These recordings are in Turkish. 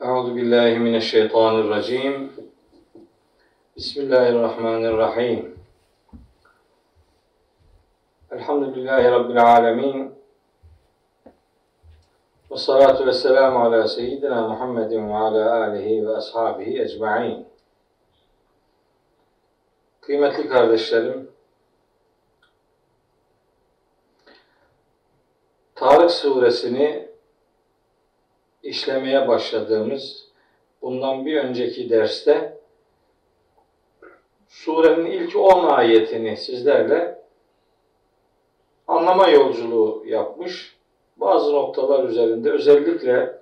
Euzu billahi mineşşeytanirracim. Bismillahirrahmanirrahim. Elhamdülillahi Rabbil alemin. Ve salatu ve selamu ala seyyidina Muhammedin ve ala alihi ve ashabihi ecma'in. Kıymetli kardeşlerim, Tarık suresini işlemeye başladığımız bundan bir önceki derste surenin ilk 10 ayetini sizlerle anlama yolculuğu yapmış. Bazı noktalar üzerinde özellikle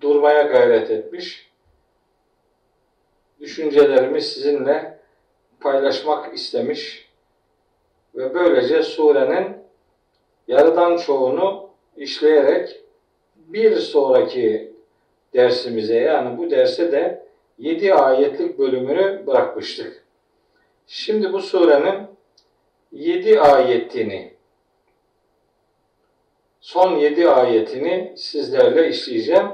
durmaya gayret etmiş. Düşüncelerimi sizinle paylaşmak istemiş ve böylece surenin yarıdan çoğunu işleyerek bir sonraki dersimize yani bu derse de 7 ayetlik bölümünü bırakmıştık. Şimdi bu surenin 7 ayetini son 7 ayetini sizlerle işleyeceğim.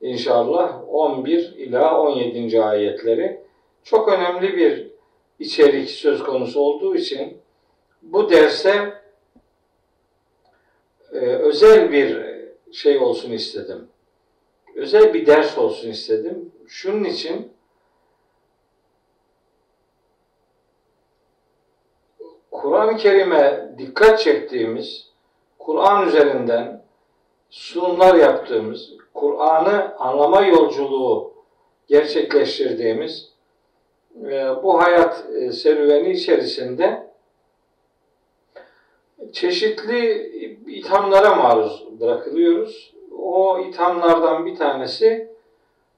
İnşallah 11 ila 17. ayetleri çok önemli bir içerik söz konusu olduğu için bu derse e, özel bir şey olsun istedim. Özel bir ders olsun istedim. Şunun için Kur'an-ı Kerim'e dikkat çektiğimiz, Kur'an üzerinden sunumlar yaptığımız, Kur'an'ı anlama yolculuğu gerçekleştirdiğimiz e, bu hayat e, serüveni içerisinde çeşitli ithamlara maruz bırakılıyoruz. O ithamlardan bir tanesi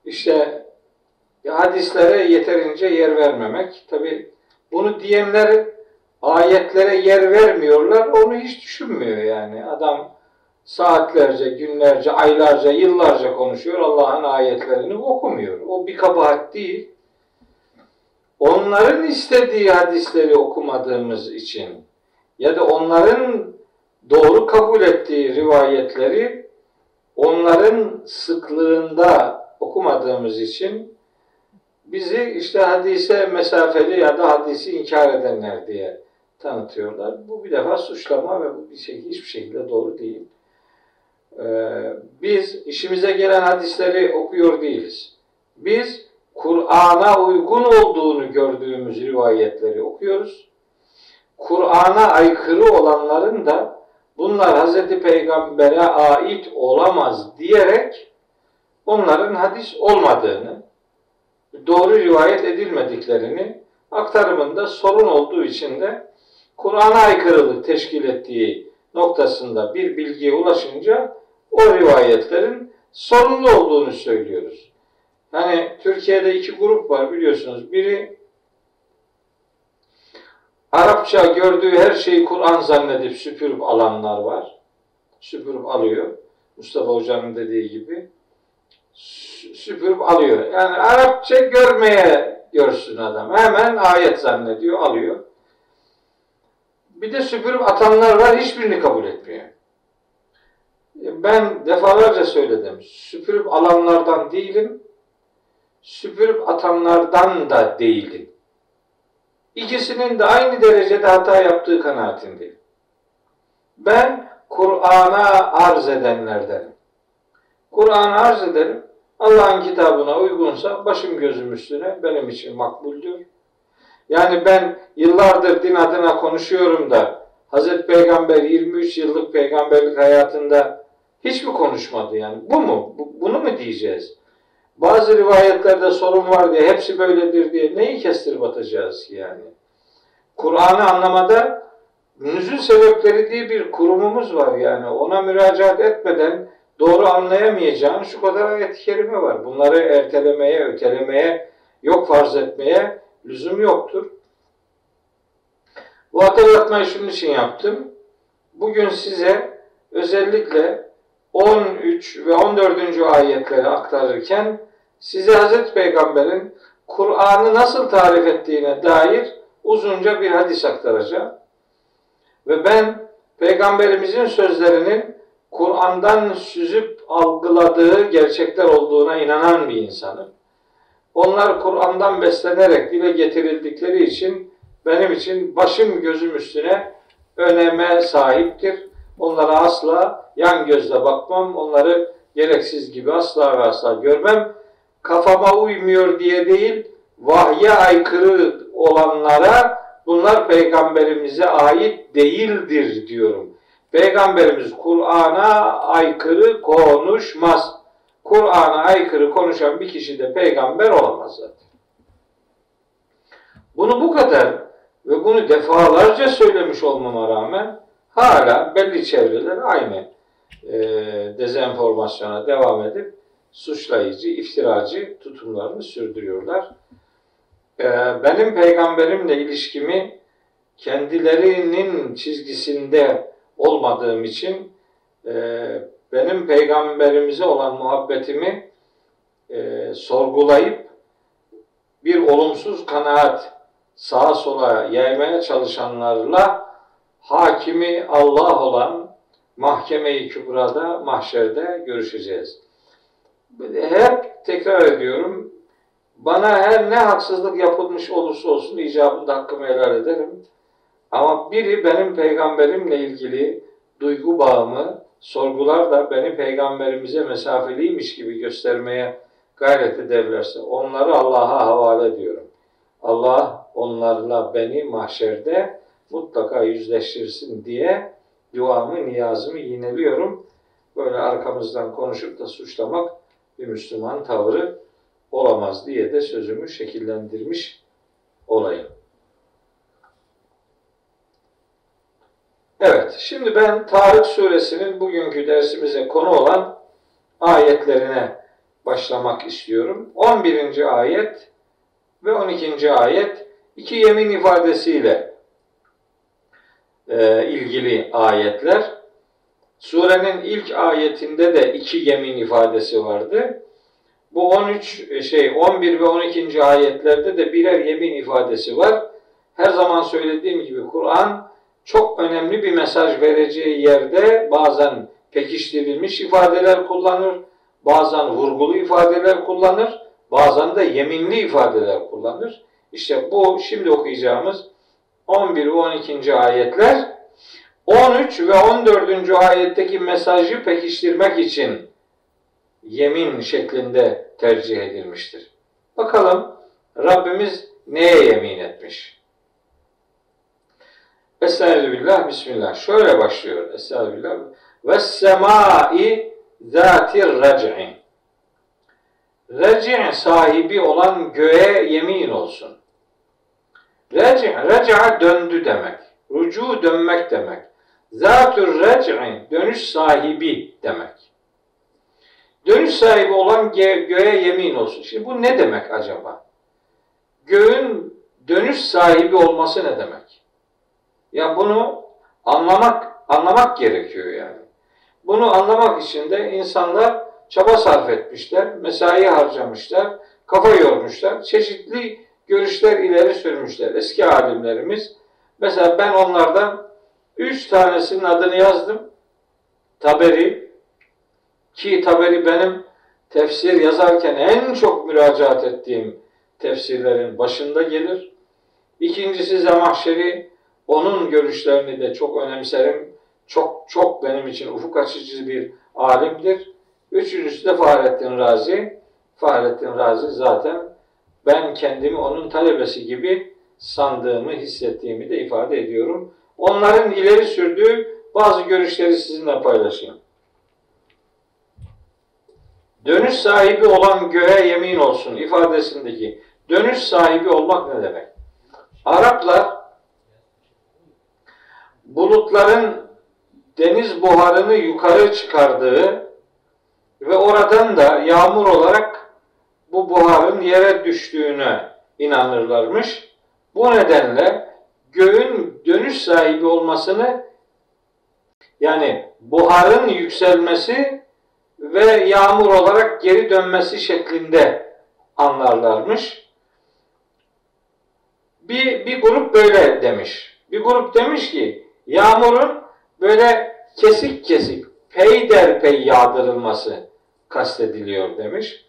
işte hadislere yeterince yer vermemek. Tabi bunu diyenler ayetlere yer vermiyorlar. Onu hiç düşünmüyor yani. Adam saatlerce, günlerce, aylarca, yıllarca konuşuyor. Allah'ın ayetlerini okumuyor. O bir kabahat değil. Onların istediği hadisleri okumadığımız için ya da onların doğru kabul ettiği rivayetleri onların sıklığında okumadığımız için bizi işte hadise mesafeli ya da hadisi inkar edenler diye tanıtıyorlar. Bu bir defa suçlama ve bu bir şey hiçbir şekilde doğru değil. Ee, biz işimize gelen hadisleri okuyor değiliz. Biz Kur'an'a uygun olduğunu gördüğümüz rivayetleri okuyoruz. Kur'an'a aykırı olanların da bunlar Hz. Peygamber'e ait olamaz diyerek onların hadis olmadığını, doğru rivayet edilmediklerini aktarımında sorun olduğu için de Kur'an'a aykırılık teşkil ettiği noktasında bir bilgiye ulaşınca o rivayetlerin sorunlu olduğunu söylüyoruz. Hani Türkiye'de iki grup var biliyorsunuz. Biri Arapça gördüğü her şeyi Kur'an zannedip süpürüp alanlar var. Süpürüp alıyor. Mustafa Hoca'nın dediği gibi. Süpürüp alıyor. Yani Arapça görmeye görsün adam. Hemen ayet zannediyor, alıyor. Bir de süpürüp atanlar var, hiçbirini kabul etmiyor. Ben defalarca söyledim. Süpürüp alanlardan değilim. Süpürüp atanlardan da değilim. İkisinin de aynı derecede hata yaptığı kanaatindeyim. Ben Kur'an'a arz edenlerdenim. Kur'an'a arz ederim. Allah'ın kitabına uygunsa başım gözüm üstüne benim için makbuldür. Yani ben yıllardır din adına konuşuyorum da Hazreti Peygamber 23 yıllık peygamberlik hayatında hiç mi konuşmadı yani? Bu mu? Bu, bunu mu diyeceğiz? Bazı rivayetlerde sorun var diye, hepsi böyledir diye neyi kestirip atacağız ki yani? Kur'an'ı anlamada nüzül sebepleri diye bir kurumumuz var yani. Ona müracaat etmeden doğru anlayamayacağın şu kadar ayet-i kerime var. Bunları ertelemeye, ötelemeye, yok farz etmeye lüzum yoktur. Bu hatırlatmayı şunun için yaptım. Bugün size özellikle 13 ve 14. ayetleri aktarırken size Hazreti Peygamber'in Kur'an'ı nasıl tarif ettiğine dair uzunca bir hadis aktaracağım. Ve ben Peygamberimizin sözlerinin Kur'an'dan süzüp algıladığı gerçekler olduğuna inanan bir insanım. Onlar Kur'an'dan beslenerek dile getirildikleri için benim için başım gözüm üstüne öneme sahiptir. Onlara asla yan gözle bakmam. Onları gereksiz gibi asla ve asla görmem. Kafama uymuyor diye değil, vahye aykırı olanlara bunlar peygamberimize ait değildir diyorum. Peygamberimiz Kur'an'a aykırı konuşmaz. Kur'an'a aykırı konuşan bir kişi de peygamber olamaz zaten. Bunu bu kadar ve bunu defalarca söylemiş olmama rağmen hala belli çevreler aynı e, dezenformasyona devam edip suçlayıcı, iftiracı tutumlarını sürdürüyorlar. E, benim peygamberimle ilişkimi kendilerinin çizgisinde olmadığım için e, benim peygamberimize olan muhabbetimi e, sorgulayıp bir olumsuz kanaat sağa sola yaymaya çalışanlarla hakimi Allah olan mahkeme-i kübrada, mahşerde görüşeceğiz. Hep tekrar ediyorum, bana her ne haksızlık yapılmış olursa olsun icabında hakkımı helal ederim. Ama biri benim peygamberimle ilgili duygu bağımı sorgular da beni peygamberimize mesafeliymiş gibi göstermeye gayret ederlerse onları Allah'a havale ediyorum. Allah onlarla beni mahşerde mutlaka yüzleştirsin diye duamı, niyazımı yineliyorum. Böyle arkamızdan konuşup da suçlamak bir Müslüman tavrı olamaz diye de sözümü şekillendirmiş olayım. Evet, şimdi ben Tarık suresinin bugünkü dersimize konu olan ayetlerine başlamak istiyorum. 11. ayet ve 12. ayet iki yemin ifadesiyle e, ilgili ayetler. Surenin ilk ayetinde de iki yemin ifadesi vardı. Bu 13 şey 11 ve 12. ayetlerde de birer yemin ifadesi var. Her zaman söylediğim gibi Kur'an çok önemli bir mesaj vereceği yerde bazen pekiştirilmiş ifadeler kullanır, bazen vurgulu ifadeler kullanır, bazen de yeminli ifadeler kullanır. İşte bu şimdi okuyacağımız 11 ve 12. ayetler 13 ve 14. ayetteki mesajı pekiştirmek için yemin şeklinde tercih edilmiştir. Bakalım Rabbimiz neye yemin etmiş? Estağfirullah, Bismillah. Şöyle başlıyor. Estağfirullah. Ve semai zatir rac'i. Reci' sahibi olan göğe yemin olsun. Reci' reca döndü demek. Rucu dönmek demek. Zatür rec'i dönüş sahibi demek. Dönüş sahibi olan göğe yemin olsun. Şimdi bu ne demek acaba? Göğün dönüş sahibi olması ne demek? Ya bunu anlamak anlamak gerekiyor yani. Bunu anlamak için de insanlar çaba sarf etmişler, mesai harcamışlar, kafa yormuşlar, çeşitli görüşler ileri sürmüşler. Eski alimlerimiz, mesela ben onlardan üç tanesinin adını yazdım. Taberi, ki Taberi benim tefsir yazarken en çok müracaat ettiğim tefsirlerin başında gelir. İkincisi Zemahşeri, onun görüşlerini de çok önemserim. Çok çok benim için ufuk açıcı bir alimdir. Üçüncüsü de Fahrettin Razi. Fahrettin Razi zaten ben kendimi onun talebesi gibi sandığımı, hissettiğimi de ifade ediyorum. Onların ileri sürdüğü bazı görüşleri sizinle paylaşayım. Dönüş sahibi olan göğe yemin olsun ifadesindeki dönüş sahibi olmak ne demek? Araplar bulutların deniz buharını yukarı çıkardığı ve oradan da yağmur olarak bu buharın yere düştüğüne inanırlarmış. Bu nedenle göğün dönüş sahibi olmasını yani buharın yükselmesi ve yağmur olarak geri dönmesi şeklinde anlarlarmış. Bir, bir grup böyle demiş. Bir grup demiş ki yağmurun böyle kesik kesik peyderpey yağdırılması kastediliyor demiş.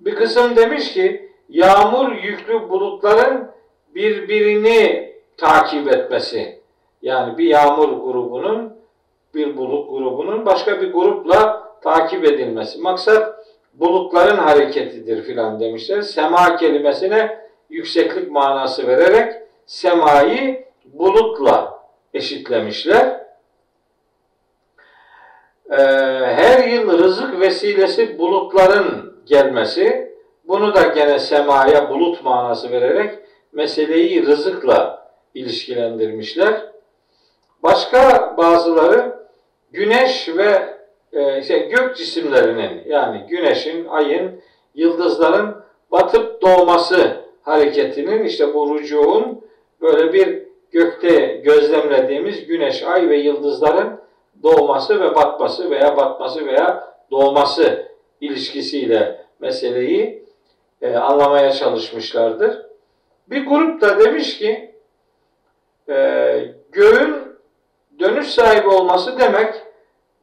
Bir kısım demiş ki yağmur yüklü bulutların birbirini takip etmesi. Yani bir yağmur grubunun bir bulut grubunun başka bir grupla takip edilmesi. Maksat bulutların hareketidir filan demişler. Sema kelimesine yükseklik manası vererek semayı bulutla eşitlemişler. Ee, her yıl rızık vesilesi bulutların gelmesi, bunu da gene semaya bulut manası vererek meseleyi rızıkla ilişkilendirmişler. Başka bazıları güneş ve e, şey, gök cisimlerinin yani güneşin, ayın, yıldızların batıp doğması hareketinin işte bu rücuğun böyle bir gökte gözlemlediğimiz güneş, ay ve yıldızların doğması ve batması veya batması veya doğması ilişkisiyle meseleyi e, anlamaya çalışmışlardır. Bir grup da demiş ki e, göğün dönüş sahibi olması demek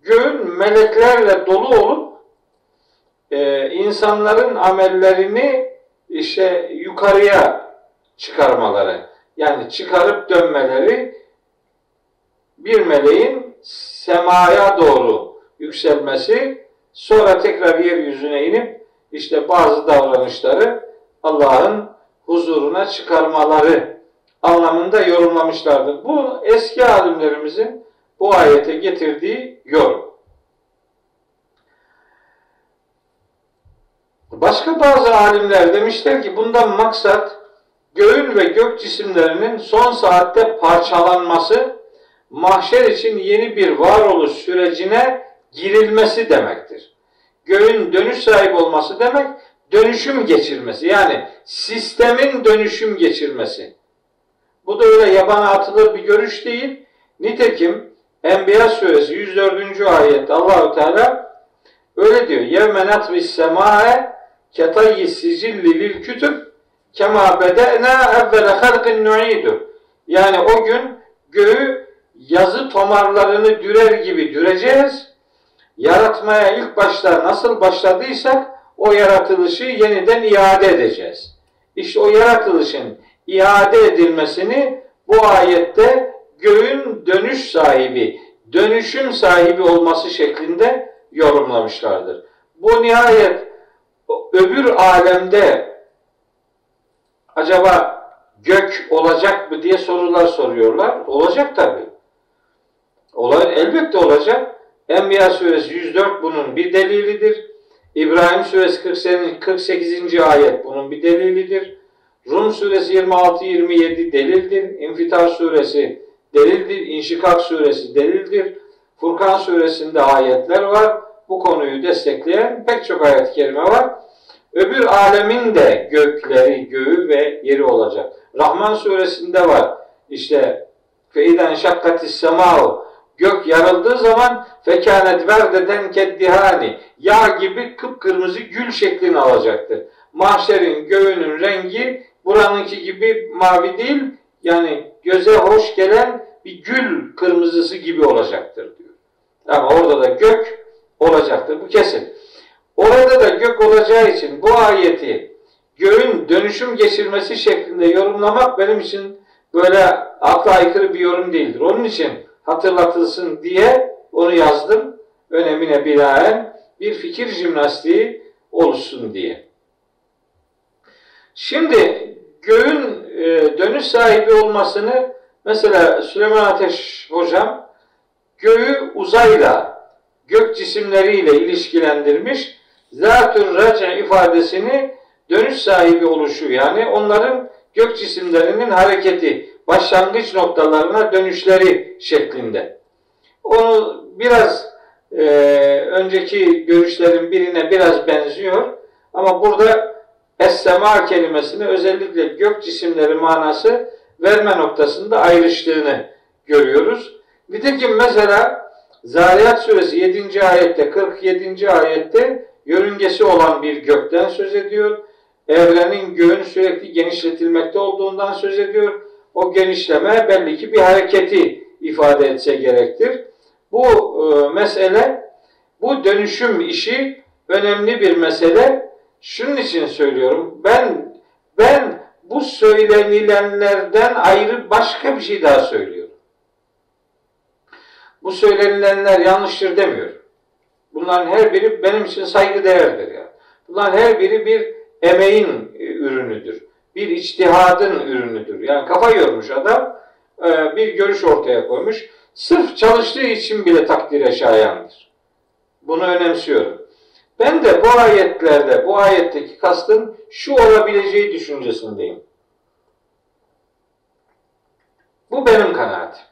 göğün meleklerle dolu olup e, insanların amellerini işte yukarıya çıkarmaları yani çıkarıp dönmeleri bir meleğin semaya doğru yükselmesi sonra tekrar yeryüzüne inip işte bazı davranışları Allah'ın huzuruna çıkarmaları anlamında yorumlamışlardır. Bu eski alimlerimizin bu ayete getirdiği yorum. Başka bazı alimler demişler ki bundan maksat göğün ve gök cisimlerinin son saatte parçalanması, mahşer için yeni bir varoluş sürecine girilmesi demektir. Göğün dönüş sahibi olması demek, dönüşüm geçirmesi. Yani sistemin dönüşüm geçirmesi. Bu da öyle yabana atılır bir görüş değil. Nitekim Enbiya suresi 104. ayette Allahu Teala öyle diyor. Yevme natvis sema'e ketayyi sicilli lil kütüb kema bede'na evvele halqin nu'idu. Yani o gün göğü yazı tomarlarını dürer gibi düreceğiz. Yaratmaya ilk başta nasıl başladıysak o yaratılışı yeniden iade edeceğiz. İşte o yaratılışın iade edilmesini bu ayette göğün dönüş sahibi, dönüşüm sahibi olması şeklinde yorumlamışlardır. Bu nihayet öbür alemde acaba gök olacak mı diye sorular soruyorlar. Olacak tabi. Olay, elbette olacak. Enbiya suresi 104 bunun bir delilidir. İbrahim suresi 48. ayet bunun bir delilidir. Rum suresi 26-27 delildir. İnfitar suresi delildir. İnşikak suresi delildir. Furkan suresinde ayetler var. Bu konuyu destekleyen pek çok ayet-i kerime var. Öbür alemin de gökleri, göğü ve yeri olacak. Rahman suresinde var. İşte feiden şakkatis sema'u gök yarıldığı zaman fekânet verdeden keddihani yağ gibi kıpkırmızı gül şeklini alacaktır. Mahşerin göğünün rengi buranınki gibi mavi değil yani göze hoş gelen bir gül kırmızısı gibi olacaktır diyor. Ama orada da gök olacaktır. Bu kesin. Orada da gök olacağı için bu ayeti göğün dönüşüm geçirmesi şeklinde yorumlamak benim için böyle akla aykırı bir yorum değildir. Onun için hatırlatılsın diye onu yazdım. Önemine binaen bir fikir jimnastiği oluşsun diye. Şimdi göğün e, dönüş sahibi olmasını mesela Süleyman Ateş hocam göğü uzayla, gök cisimleriyle ilişkilendirmiş. Zatür race ifadesini dönüş sahibi oluşu yani onların gök cisimlerinin hareketi, başlangıç noktalarına dönüşleri şeklinde. Onu biraz e, önceki görüşlerin birine biraz benziyor ama burada Es-sema kelimesini özellikle gök cisimleri manası verme noktasında ayrıştığını görüyoruz. Nitekim mesela Zariyat suresi 7. ayette 47. ayette yörüngesi olan bir gökten söz ediyor. Evrenin göğün sürekli genişletilmekte olduğundan söz ediyor. O genişleme belli ki bir hareketi ifade etse gerektir. Bu e, mesele Bu dönüşüm işi önemli bir mesele. Şunun için söylüyorum. Ben ben bu söylenilenlerden ayrı başka bir şey daha söylüyorum. Bu söylenilenler yanlıştır demiyorum. Bunların her biri benim için saygı değerdir ya. Bunların her biri bir emeğin e, ürünüdür. Bir içtihadın ürünüdür. Yani kafa yormuş adam e, bir görüş ortaya koymuş. Sırf çalıştığı için bile takdire şayandır. Bunu önemsiyorum. Ben de bu ayetlerde, bu ayetteki kastın şu olabileceği düşüncesindeyim. Bu benim kanaatim.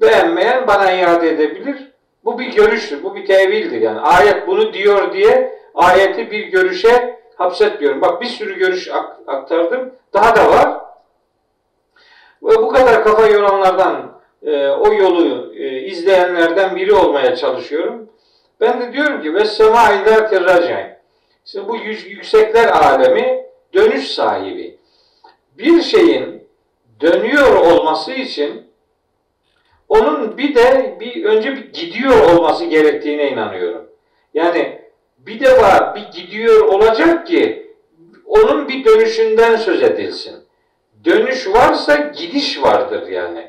Beğenmeyen bana iade edebilir. Bu bir görüştür, bu bir tevildir. Yani ayet bunu diyor diye ayeti bir görüşe hapsetmiyorum. Bak bir sürü görüş aktardım. Daha da var. Ve bu kadar kafa yoranlardan, e, o yolu e, izleyenlerden biri olmaya çalışıyorum. Ben de diyorum ki ve sema idâti racayn. Şimdi bu yüksekler alemi dönüş sahibi. Bir şeyin dönüyor olması için onun bir de bir önce bir gidiyor olması gerektiğine inanıyorum. Yani bir de var bir gidiyor olacak ki onun bir dönüşünden söz edilsin. Dönüş varsa gidiş vardır yani.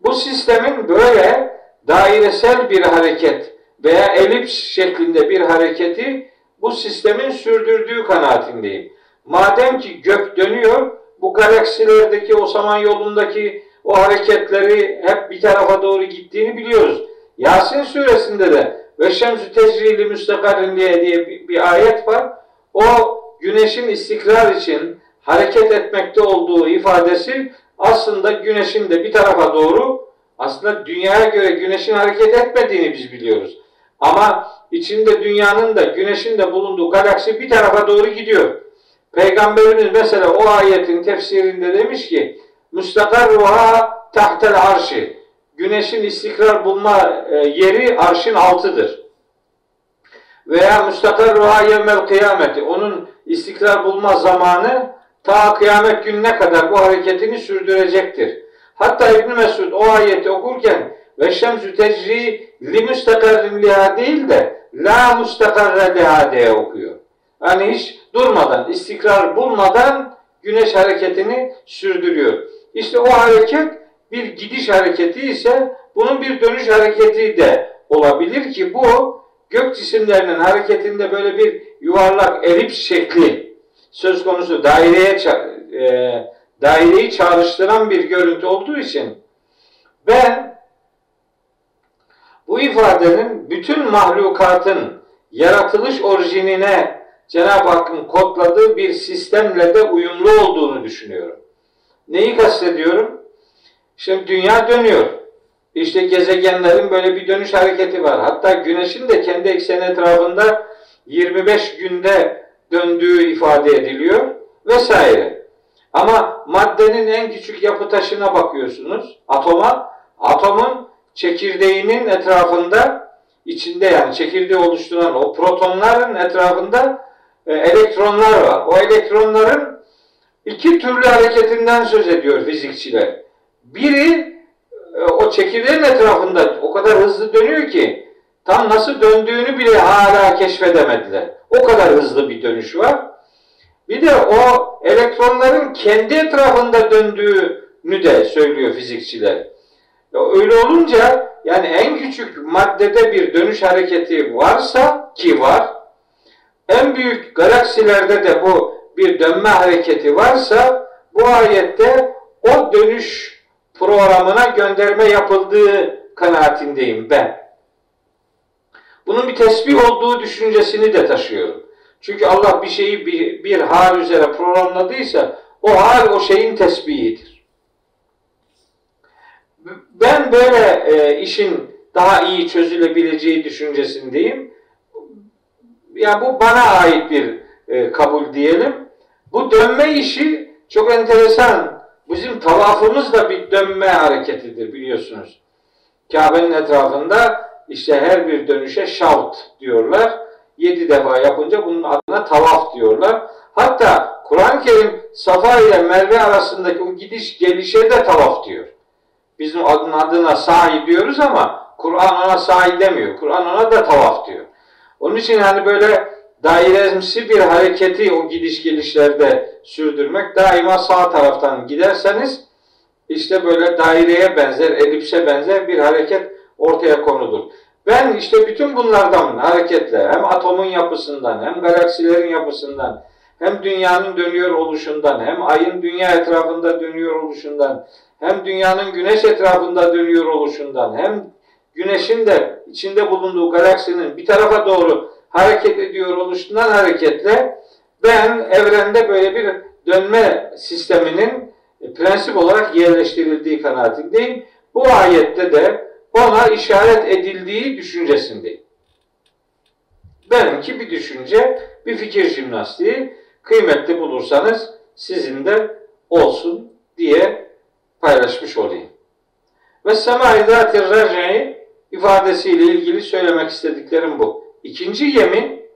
Bu sistemin böyle dairesel bir hareket veya elips şeklinde bir hareketi bu sistemin sürdürdüğü kanaatindeyim. Madem ki gök dönüyor, bu galaksilerdeki o saman yolundaki o hareketleri hep bir tarafa doğru gittiğini biliyoruz. Yasin suresinde de ve şemsü tecrili müstakarin diye, diye bir, bir ayet var. O güneşin istikrar için hareket etmekte olduğu ifadesi aslında güneşin de bir tarafa doğru aslında dünyaya göre güneşin hareket etmediğini biz biliyoruz. Ama içinde dünyanın da güneşin de bulunduğu galaksi bir tarafa doğru gidiyor. Peygamberimiz mesela o ayetin tefsirinde demiş ki ruha tahtel arşi güneşin istikrar bulma e, yeri arşın altıdır. Veya ruha yevmel kıyameti onun istikrar bulma zamanı ta kıyamet gününe kadar bu hareketini sürdürecektir. Hatta İbn Mesud o ayeti okurken ve şemsü tecri li müstakarrin liha değil de la müstakarre liha diye okuyor. Yani hiç durmadan, istikrar bulmadan güneş hareketini sürdürüyor. İşte o hareket bir gidiş hareketi ise bunun bir dönüş hareketi de olabilir ki bu gök cisimlerinin hareketinde böyle bir yuvarlak elips şekli söz konusu daireye e, daireyi çağrıştıran bir görüntü olduğu için ben bu ifadenin bütün mahlukatın yaratılış orijinine Cenab-ı Hakk'ın kodladığı bir sistemle de uyumlu olduğunu düşünüyorum. Neyi kastediyorum? Şimdi dünya dönüyor. İşte gezegenlerin böyle bir dönüş hareketi var. Hatta güneşin de kendi ekseni etrafında 25 günde döndüğü ifade ediliyor vesaire. Ama maddenin en küçük yapı taşına bakıyorsunuz. Atoma, atomun çekirdeğinin etrafında içinde yani çekirdeği oluşturan o protonların etrafında e, elektronlar var. O elektronların iki türlü hareketinden söz ediyor fizikçiler. Biri e, o çekirdeğin etrafında o kadar hızlı dönüyor ki tam nasıl döndüğünü bile hala keşfedemediler. O kadar hızlı bir dönüş var. Bir de o elektronların kendi etrafında döndüğünü de söylüyor fizikçiler. Öyle olunca yani en küçük maddede bir dönüş hareketi varsa ki var, en büyük galaksilerde de bu bir dönme hareketi varsa bu ayette o dönüş programına gönderme yapıldığı kanaatindeyim ben. Bunun bir tesbih olduğu düşüncesini de taşıyorum. Çünkü Allah bir şeyi bir, bir hal üzere programladıysa o hal o şeyin tesbihidir. Ben böyle e, işin daha iyi çözülebileceği düşüncesindeyim. Ya bu bana ait bir e, kabul diyelim. Bu dönme işi çok enteresan. Bizim tavafımız da bir dönme hareketidir biliyorsunuz. Kabe'nin etrafında işte her bir dönüşe şavt diyorlar. Yedi defa yapınca bunun adına tavaf diyorlar. Hatta Kur'an-ı Kerim Safa ile Merve arasındaki o gidiş gelişe de tavaf diyor. Bizim adın adına sahi diyoruz ama Kur'an ona sahi demiyor. Kur'an ona da tavaf diyor. Onun için hani böyle dairemsi bir hareketi o gidiş gelişlerde sürdürmek daima sağ taraftan giderseniz işte böyle daireye benzer, elipse benzer bir hareket ortaya konudur. Ben işte bütün bunlardan hareketle hem atomun yapısından hem galaksilerin yapısından hem dünyanın dönüyor oluşundan hem ayın dünya etrafında dönüyor oluşundan hem dünyanın güneş etrafında dönüyor oluşundan hem güneşin de içinde bulunduğu galaksinin bir tarafa doğru hareket ediyor oluşundan hareketle ben evrende böyle bir dönme sisteminin prensip olarak yerleştirildiği kanaatindeyim. Bu ayette de ona işaret edildiği düşüncesindeyim. Benimki bir düşünce, bir fikir jimnastiği kıymetli bulursanız sizin de olsun diye paylaşmış olayım. Ve semâ izâtir rac'i ifadesiyle ilgili söylemek istediklerim bu. İkinci yemin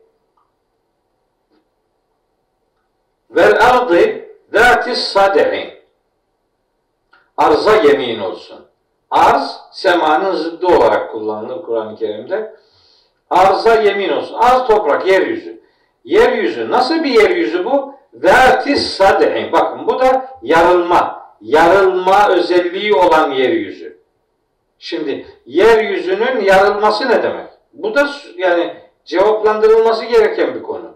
vel ardı zâtis sad'i arza yemin olsun. Arz semanın zıddı olarak kullanılır Kur'an-ı Kerim'de. Arza yemin olsun. Arz toprak, yeryüzü. Yeryüzü nasıl bir yeryüzü bu? Zâtis sad'i. Bakın bu da yarılma. Yarılma özelliği olan yeryüzü. Şimdi yeryüzünün yarılması ne demek? Bu da yani cevaplandırılması gereken bir konu.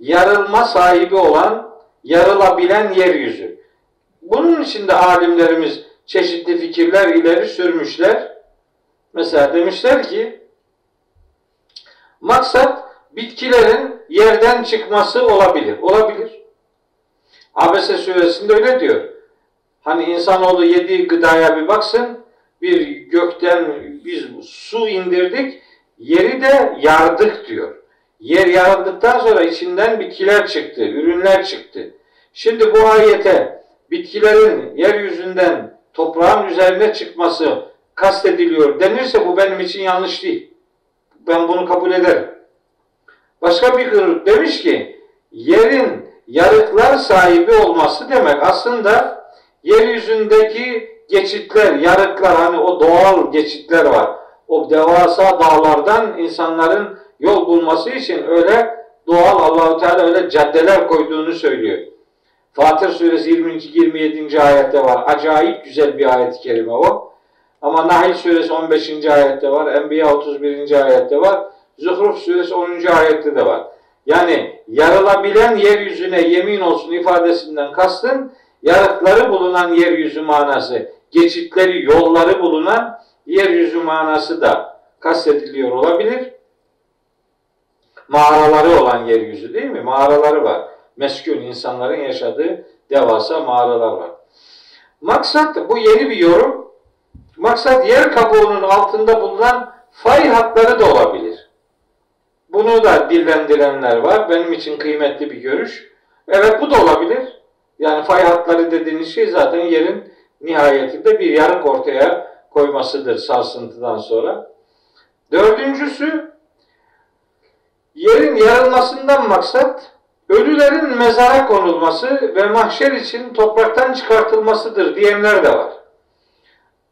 Yarılma sahibi olan, yarılabilen yeryüzü. Bunun için de alimlerimiz çeşitli fikirler ileri sürmüşler. Mesela demişler ki maksat bitkilerin yerden çıkması olabilir. Olabilir. Abese suresinde öyle diyor. Hani insanoğlu yediği gıdaya bir baksın. Bir gökten biz su indirdik. Yeri de yardık diyor. Yer yarıldıktan sonra içinden bitkiler çıktı, ürünler çıktı. Şimdi bu ayete bitkilerin yeryüzünden toprağın üzerine çıkması kastediliyor denirse bu benim için yanlış değil. Ben bunu kabul ederim. Başka bir grup demiş ki yerin yarıklar sahibi olması demek aslında yeryüzündeki geçitler, yarıklar hani o doğal geçitler var. O devasa dağlardan insanların yol bulması için öyle doğal Allahu Teala öyle caddeler koyduğunu söylüyor. Fatır suresi 22 27. ayette var. Acayip güzel bir ayet-i kerime o. Ama Nahl suresi 15. ayette var. Enbiya 31. ayette var. Zuhruf suresi 10. ayette de var. Yani yarılabilen yeryüzüne yemin olsun ifadesinden kastın yarıkları bulunan yeryüzü manası, geçitleri, yolları bulunan yeryüzü manası da kastediliyor olabilir. Mağaraları olan yeryüzü değil mi? Mağaraları var meskun insanların yaşadığı devasa mağaralar var. Maksat bu yeni bir yorum. Maksat yer kabuğunun altında bulunan fay hatları da olabilir. Bunu da dillendirenler var. Benim için kıymetli bir görüş. Evet bu da olabilir. Yani fay hatları dediğiniz şey zaten yerin nihayetinde bir yarık ortaya koymasıdır sarsıntıdan sonra. Dördüncüsü yerin yarılmasından maksat ölülerin mezara konulması ve mahşer için topraktan çıkartılmasıdır diyenler de var.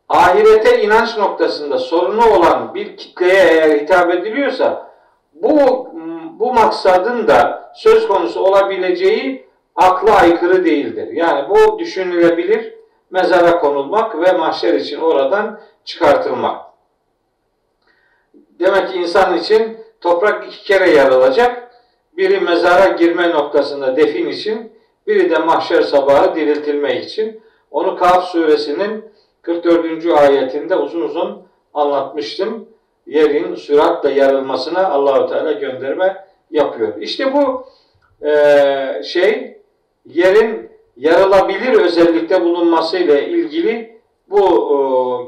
Ahirete inanç noktasında sorunu olan bir kitleye eğer hitap ediliyorsa bu bu maksadın da söz konusu olabileceği akla aykırı değildir. Yani bu düşünülebilir mezara konulmak ve mahşer için oradan çıkartılmak. Demek ki insan için toprak iki kere yarılacak biri mezara girme noktasında defin için, biri de mahşer sabahı diriltilmek için. Onu Kaf suresinin 44. ayetinde uzun uzun anlatmıştım. Yerin süratle yarılmasına Allahu Teala gönderme yapıyor. İşte bu e, şey yerin yarılabilir özellikte bulunmasıyla ilgili bu e,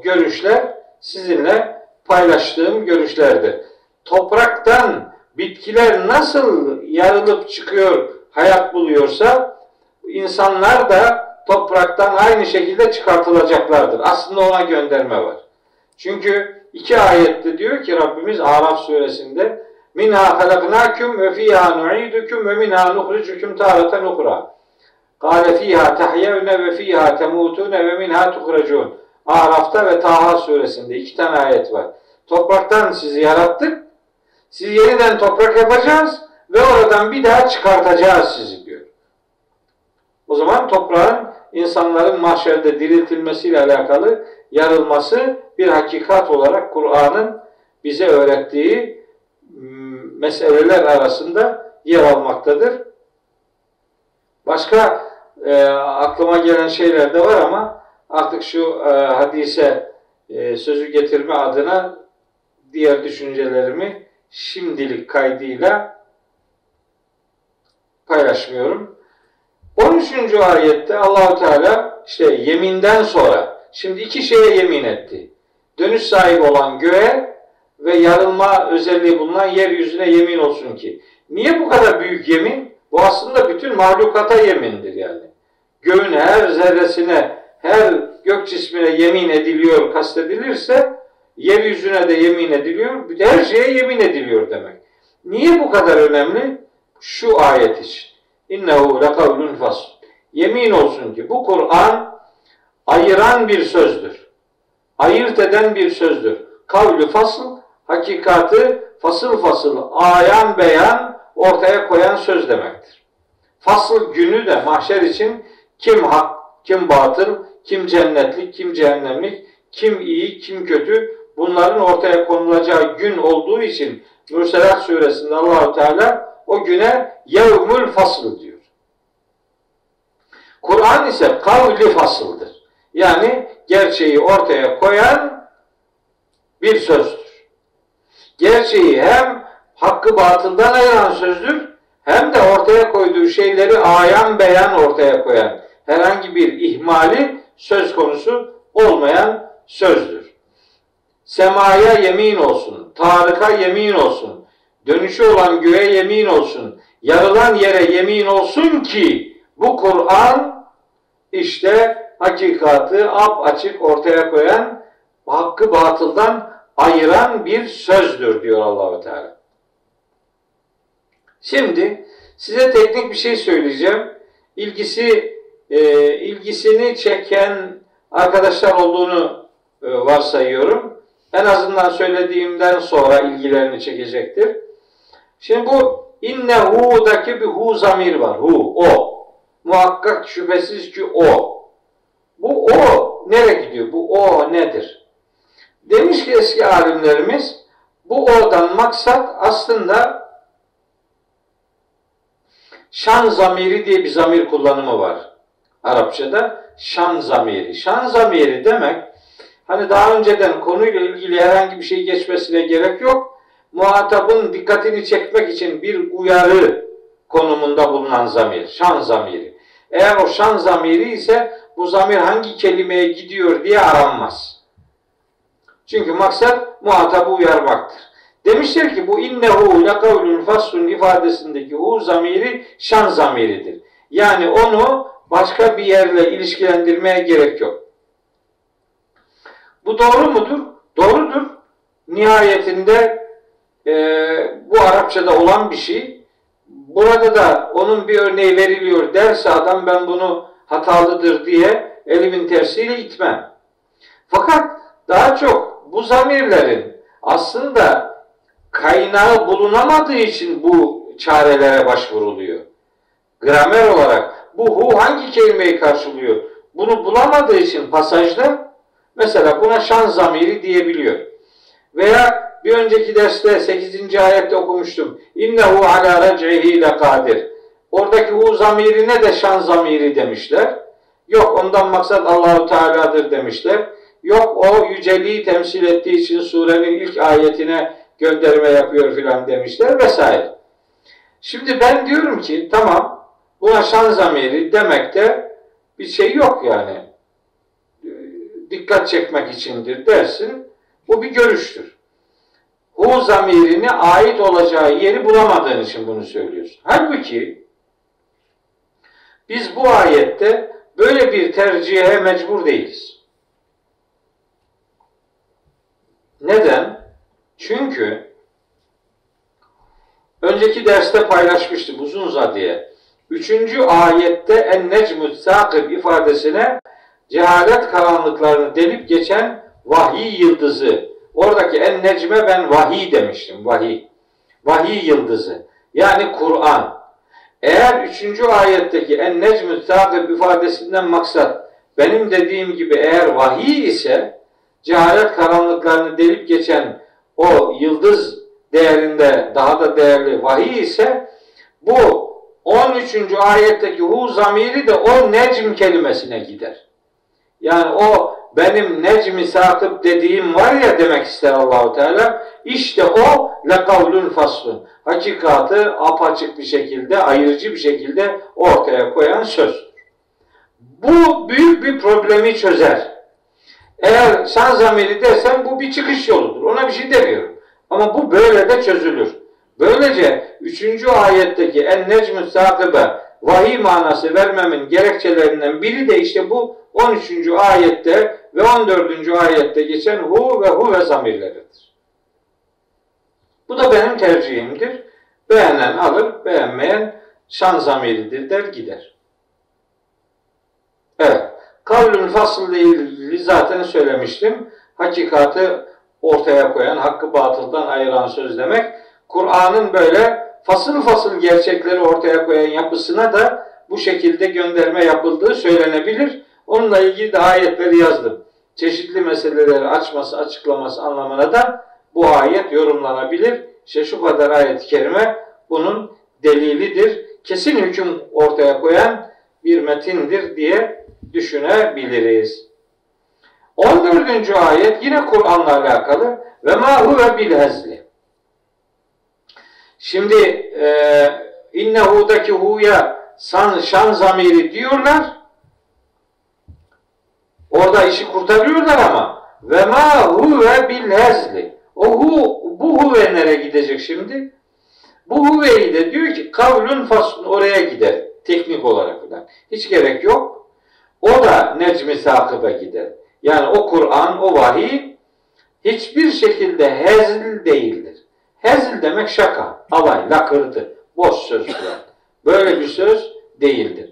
görüşler sizinle paylaştığım görüşlerdir. Topraktan bitkiler nasıl yarılıp çıkıyor, hayat buluyorsa insanlar da topraktan aynı şekilde çıkartılacaklardır. Aslında ona gönderme var. Çünkü iki ayette diyor ki Rabbimiz Araf suresinde minha halaknakum ve fiha nu'idukum ve minha nukhrijukum taratan ukhra. Kale fiha tahyevne ve fiha temutune ve minha tuhracun. Araf'ta ve Taha suresinde iki tane ayet var. Topraktan sizi yarattık Sizi yeniden toprak yapacağız ve oradan bir daha çıkartacağız sizi diyor. O zaman toprağın insanların mahşerde diriltilmesiyle alakalı yarılması bir hakikat olarak Kur'an'ın bize öğrettiği meseleler arasında yer almaktadır. Başka e, aklıma gelen şeyler de var ama artık şu e, hadise e, sözü getirme adına diğer düşüncelerimi şimdilik kaydıyla paylaşmıyorum. 13. ayette Allahu Teala işte yeminden sonra şimdi iki şeye yemin etti. Dönüş sahibi olan göğe ve yarılma özelliği bulunan yeryüzüne yemin olsun ki. Niye bu kadar büyük yemin? Bu aslında bütün mahlukata yemindir yani. Göğün her zerresine, her gök cismine yemin ediliyor, kastedilirse yeryüzüne de yemin ediliyor, her şeye yemin ediliyor demek. Niye bu kadar önemli? Şu ayet için. İnnehu lekavlun fasl. Yemin olsun ki bu Kur'an ayıran bir sözdür. Ayırt eden bir sözdür. Kavlü fasıl, hakikatı fasıl fasıl, ayan beyan ortaya koyan söz demektir. Fasıl günü de mahşer için kim hak, kim batıl, kim cennetlik, kim cehennemlik, kim iyi, kim kötü bunların ortaya konulacağı gün olduğu için Mürselat suresinde Allahu Teala o güne yevmül fasıl diyor. Kur'an ise kavli fasıldır. Yani gerçeği ortaya koyan bir sözdür. Gerçeği hem hakkı batıldan ayıran sözdür hem de ortaya koyduğu şeyleri ayan beyan ortaya koyan herhangi bir ihmali söz konusu olmayan sözdür. Semaya yemin olsun, Tarık'a yemin olsun, dönüşü olan göğe yemin olsun, yarılan yere yemin olsun ki bu Kur'an işte hakikatı ap açık ortaya koyan, hakkı batıldan ayıran bir sözdür diyor Allahu Teala. Şimdi size teknik bir şey söyleyeceğim. İlgisi e, ilgisini çeken arkadaşlar olduğunu e, varsayıyorum. En azından söylediğimden sonra ilgilerini çekecektir. Şimdi bu innehu'daki bir hu zamir var. Hu, o. Muhakkak şüphesiz ki o. Bu o nereye gidiyor? Bu o nedir? Demiş ki eski alimlerimiz bu o'dan maksat aslında şan zamiri diye bir zamir kullanımı var. Arapçada şan zamiri. Şan zamiri demek hani daha önceden konuyla ilgili herhangi bir şey geçmesine gerek yok. Muhatabın dikkatini çekmek için bir uyarı konumunda bulunan zamir. Şan zamiri. Eğer o şan zamiri ise bu zamir hangi kelimeye gidiyor diye aranmaz. Çünkü maksat muhatabı uyarmaktır. Demişler ki bu innehu lekavlun faslun ifadesindeki hu zamiri şan zamiridir. Yani onu başka bir yerle ilişkilendirmeye gerek yok. Bu doğru mudur? Doğrudur. Nihayetinde e, bu Arapçada olan bir şey. Burada da onun bir örneği veriliyor derse adam ben bunu hatalıdır diye elimin tersiyle itmem. Fakat daha çok bu zamirlerin aslında kaynağı bulunamadığı için bu çarelere başvuruluyor. Gramer olarak bu hu hangi kelimeyi karşılıyor? Bunu bulamadığı için pasajda mesela buna şan zamiri diyebiliyor. Veya bir önceki derste 8. ayette okumuştum. İnnehu ala recihi lekadir. Oradaki hu zamirine de şan zamiri demişler. Yok ondan maksat Allahu Teala'dır demişler. Yok o yüceliği temsil ettiği için surenin ilk ayetine gönderme yapıyor filan demişler vesaire. Şimdi ben diyorum ki tamam buna şan zamiri demekte bir şey yok yani. Dikkat çekmek içindir dersin. Bu bir görüştür. Hu zamirini ait olacağı yeri bulamadığın için bunu söylüyorsun. Halbuki biz bu ayette böyle bir tercihe mecbur değiliz. Neden? Çünkü önceki derste paylaşmıştım uzun uzadıya. Üçüncü ayette en necmü sakib ifadesine cehalet karanlıklarını delip geçen vahiy yıldızı. Oradaki en necme ben vahiy demiştim. Vahiy. vahiy yıldızı yani Kur'an. Eğer üçüncü ayetteki en necmü takip ifadesinden maksat benim dediğim gibi eğer vahiy ise cehalet karanlıklarını delip geçen o yıldız değerinde daha da değerli vahiy ise bu 13. ayetteki hu zamiri de o necm kelimesine gider. Yani o benim necmi sakıp dediğim var ya demek ister Allahu Teala. İşte o le kavlun faslun. Hakikatı apaçık bir şekilde, ayırıcı bir şekilde ortaya koyan söz. Bu büyük bir problemi çözer. Eğer şan zamiri dersen bu bir çıkış yoludur. Ona bir şey demiyorum. Ama bu böyle de çözülür. Böylece 3. ayetteki en necmü sakibe vahiy manası vermemin gerekçelerinden biri de işte bu 13. ayette ve 14. ayette geçen hu ve hu ve zamirleridir. Bu da benim tercihimdir. Beğenen alır, beğenmeyen şan zamiridir der gider. Evet. Kavlün fasıl ilgili zaten söylemiştim. Hakikatı ortaya koyan, hakkı batıldan ayıran söz demek. Kur'an'ın böyle fasıl fasıl gerçekleri ortaya koyan yapısına da bu şekilde gönderme yapıldığı söylenebilir. Onunla ilgili de ayetleri yazdım. Çeşitli meseleleri açması, açıklaması anlamına da bu ayet yorumlanabilir. İşte şu kadar ayet-i kerime bunun delilidir. Kesin hüküm ortaya koyan bir metindir diye düşünebiliriz. 14. ayet yine Kur'an'la alakalı ve ma huve bil hezli. Şimdi e, innehu'daki hu'ya san, şan zamiri diyorlar. Orada işi kurtarıyorlar ama ve ma huve bil hezli. O hu, bu huve nereye gidecek şimdi? Bu huveyi de diyor ki kavlun faslun oraya gider. Teknik olarak falan. Hiç gerek yok. O da necmi sakıbe gider. Yani o Kur'an, o vahiy hiçbir şekilde hezl değildir. Hezl demek şaka, alay, lakırdı, boş söz falan. Böyle bir söz değildir.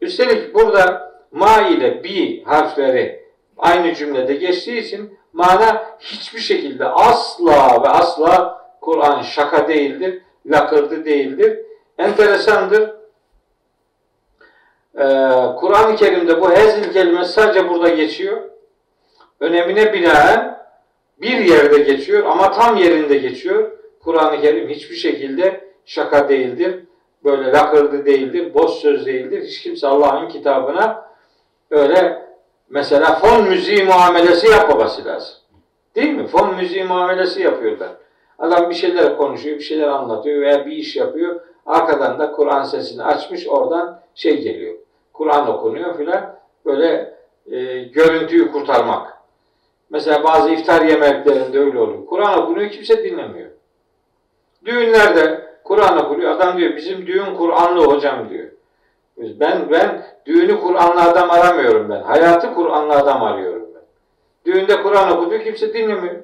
Üstelik burada ma ile bi harfleri aynı cümlede geçtiği için mana hiçbir şekilde asla ve asla Kur'an şaka değildir, lakırdı değildir. Enteresandır. Ee, Kur'an-ı Kerim'de bu hezil kelimesi sadece burada geçiyor. Önemine binaen bir yerde geçiyor ama tam yerinde geçiyor. Kur'an-ı Kerim hiçbir şekilde şaka değildir. Böyle lakırdı değildir, boş söz değildir. Hiç kimse Allah'ın kitabına öyle mesela fon müziği muamelesi yapmaması lazım. Değil mi? Fon müziği muamelesi yapıyorlar. Adam bir şeyler konuşuyor, bir şeyler anlatıyor veya bir iş yapıyor. Arkadan da Kur'an sesini açmış, oradan şey geliyor. Kur'an okunuyor filan. Böyle e, görüntüyü kurtarmak. Mesela bazı iftar yemeklerinde öyle oluyor. Kur'an okunuyor, kimse dinlemiyor. Düğünlerde Kur'an okunuyor. Adam diyor bizim düğün Kur'anlı hocam diyor. Ben ben düğünü Kur'anlı adam aramıyorum ben. Hayatı Kur'anlı adam arıyorum ben. Düğünde Kur'an okunuyor, kimse dinlemiyor.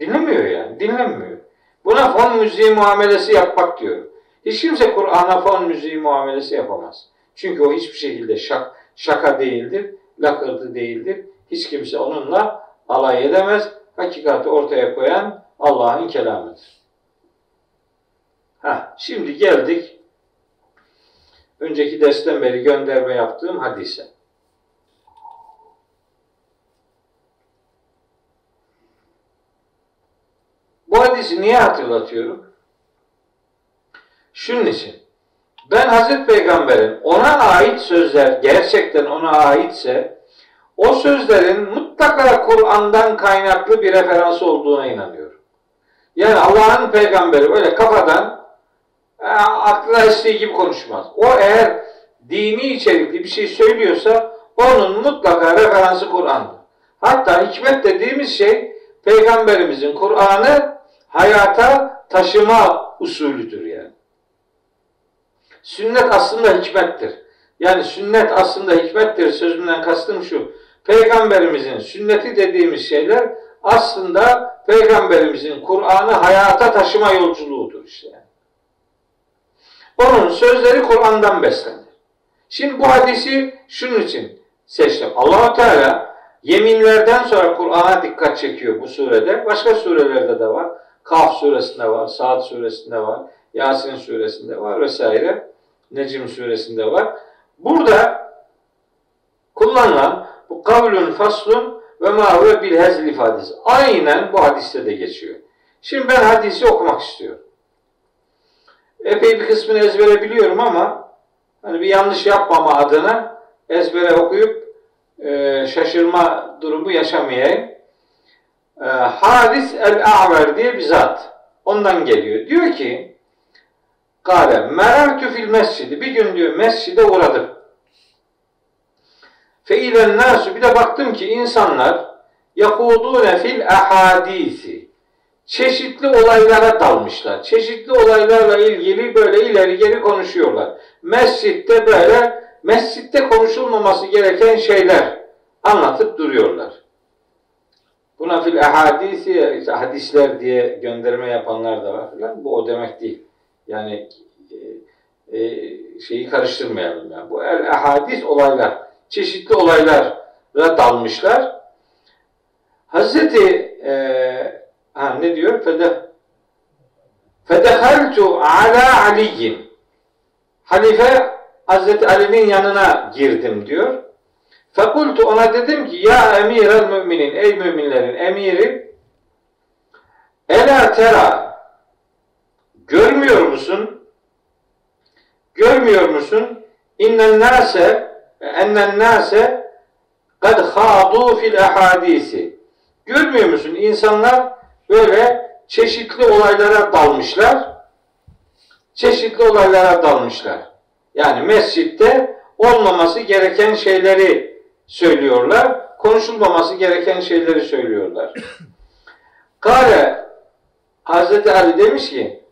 Dinlemiyor yani, dinlenmiyor. Buna fon müziği muamelesi yapmak diyor. Hiç kimse Kur'an'a fon müziği muamelesi yapamaz. Çünkü o hiçbir şekilde şak, şaka değildir, lakırdı değildir. Hiç kimse onunla alay edemez. Hakikati ortaya koyan Allah'ın kelamıdır. Ha, şimdi geldik önceki dersten beri gönderme yaptığım hadise. Bu hadisi niye hatırlatıyorum? Şunun için. Ben Hazreti Peygamber'in ona ait sözler gerçekten ona aitse o sözlerin mutlaka Kur'an'dan kaynaklı bir referans olduğuna inanıyorum. Yani Allah'ın peygamberi öyle kafadan aklına estiği gibi konuşmaz. O eğer dini içerikli bir şey söylüyorsa onun mutlaka referansı Kur'an'dır. Hatta hikmet dediğimiz şey peygamberimizin Kur'an'ı hayata taşıma usulüdür yani. Sünnet aslında hikmettir. Yani sünnet aslında hikmettir sözünden kastım şu. Peygamberimizin sünneti dediğimiz şeyler aslında peygamberimizin Kur'an'ı hayata taşıma yolculuğudur işte. Onun sözleri Kur'an'dan beslenir. Şimdi bu hadisi şunun için seçtim. Allahu Teala yeminlerden sonra Kur'an'a dikkat çekiyor bu surede. Başka surelerde de var. Kaf suresinde var, Saat suresinde var, Yasin suresinde var vesaire. Necim suresinde var. Burada kullanılan bu kavlun faslun ve ma huve bil ifadesi. Aynen bu hadiste de geçiyor. Şimdi ben hadisi okumak istiyorum. Epey bir kısmını ezbere biliyorum ama hani bir yanlış yapmama adına ezbere okuyup e, şaşırma durumu yaşamayayım. E, Haris el-A'ver diye bir zat. Ondan geliyor. Diyor ki Kale merartu fil mescidi. Bir gün diyor mescide uğradım. Fe nasu bir de baktım ki insanlar yakudune fil ahadisi çeşitli olaylara dalmışlar. Çeşitli olaylarla ilgili böyle ileri geri konuşuyorlar. Mescitte böyle mescitte konuşulmaması gereken şeyler anlatıp duruyorlar. Buna fil ahadisi işte hadisler diye gönderme yapanlar da var falan. Bu o demek değil. Yani e, e, şeyi karıştırmayalım yani. Bu el ahadis olaylar, çeşitli olaylara dalmışlar. Hazreti e, ha, ne diyor? Fede Fedehaltu ala aliyin. Halife Hazreti Ali'nin yanına girdim diyor. Fekultu ona dedim ki ya emirel müminin ey müminlerin emiri Ela tera görmüyor musun? Görmüyor musun? İnnen nase ennen nase kad hadu fil ahadisi. Görmüyor musun? İnsanlar böyle çeşitli olaylara dalmışlar. Çeşitli olaylara dalmışlar. Yani mescitte olmaması gereken şeyleri söylüyorlar. Konuşulmaması gereken şeyleri söylüyorlar. Kale Hazreti Ali demiş ki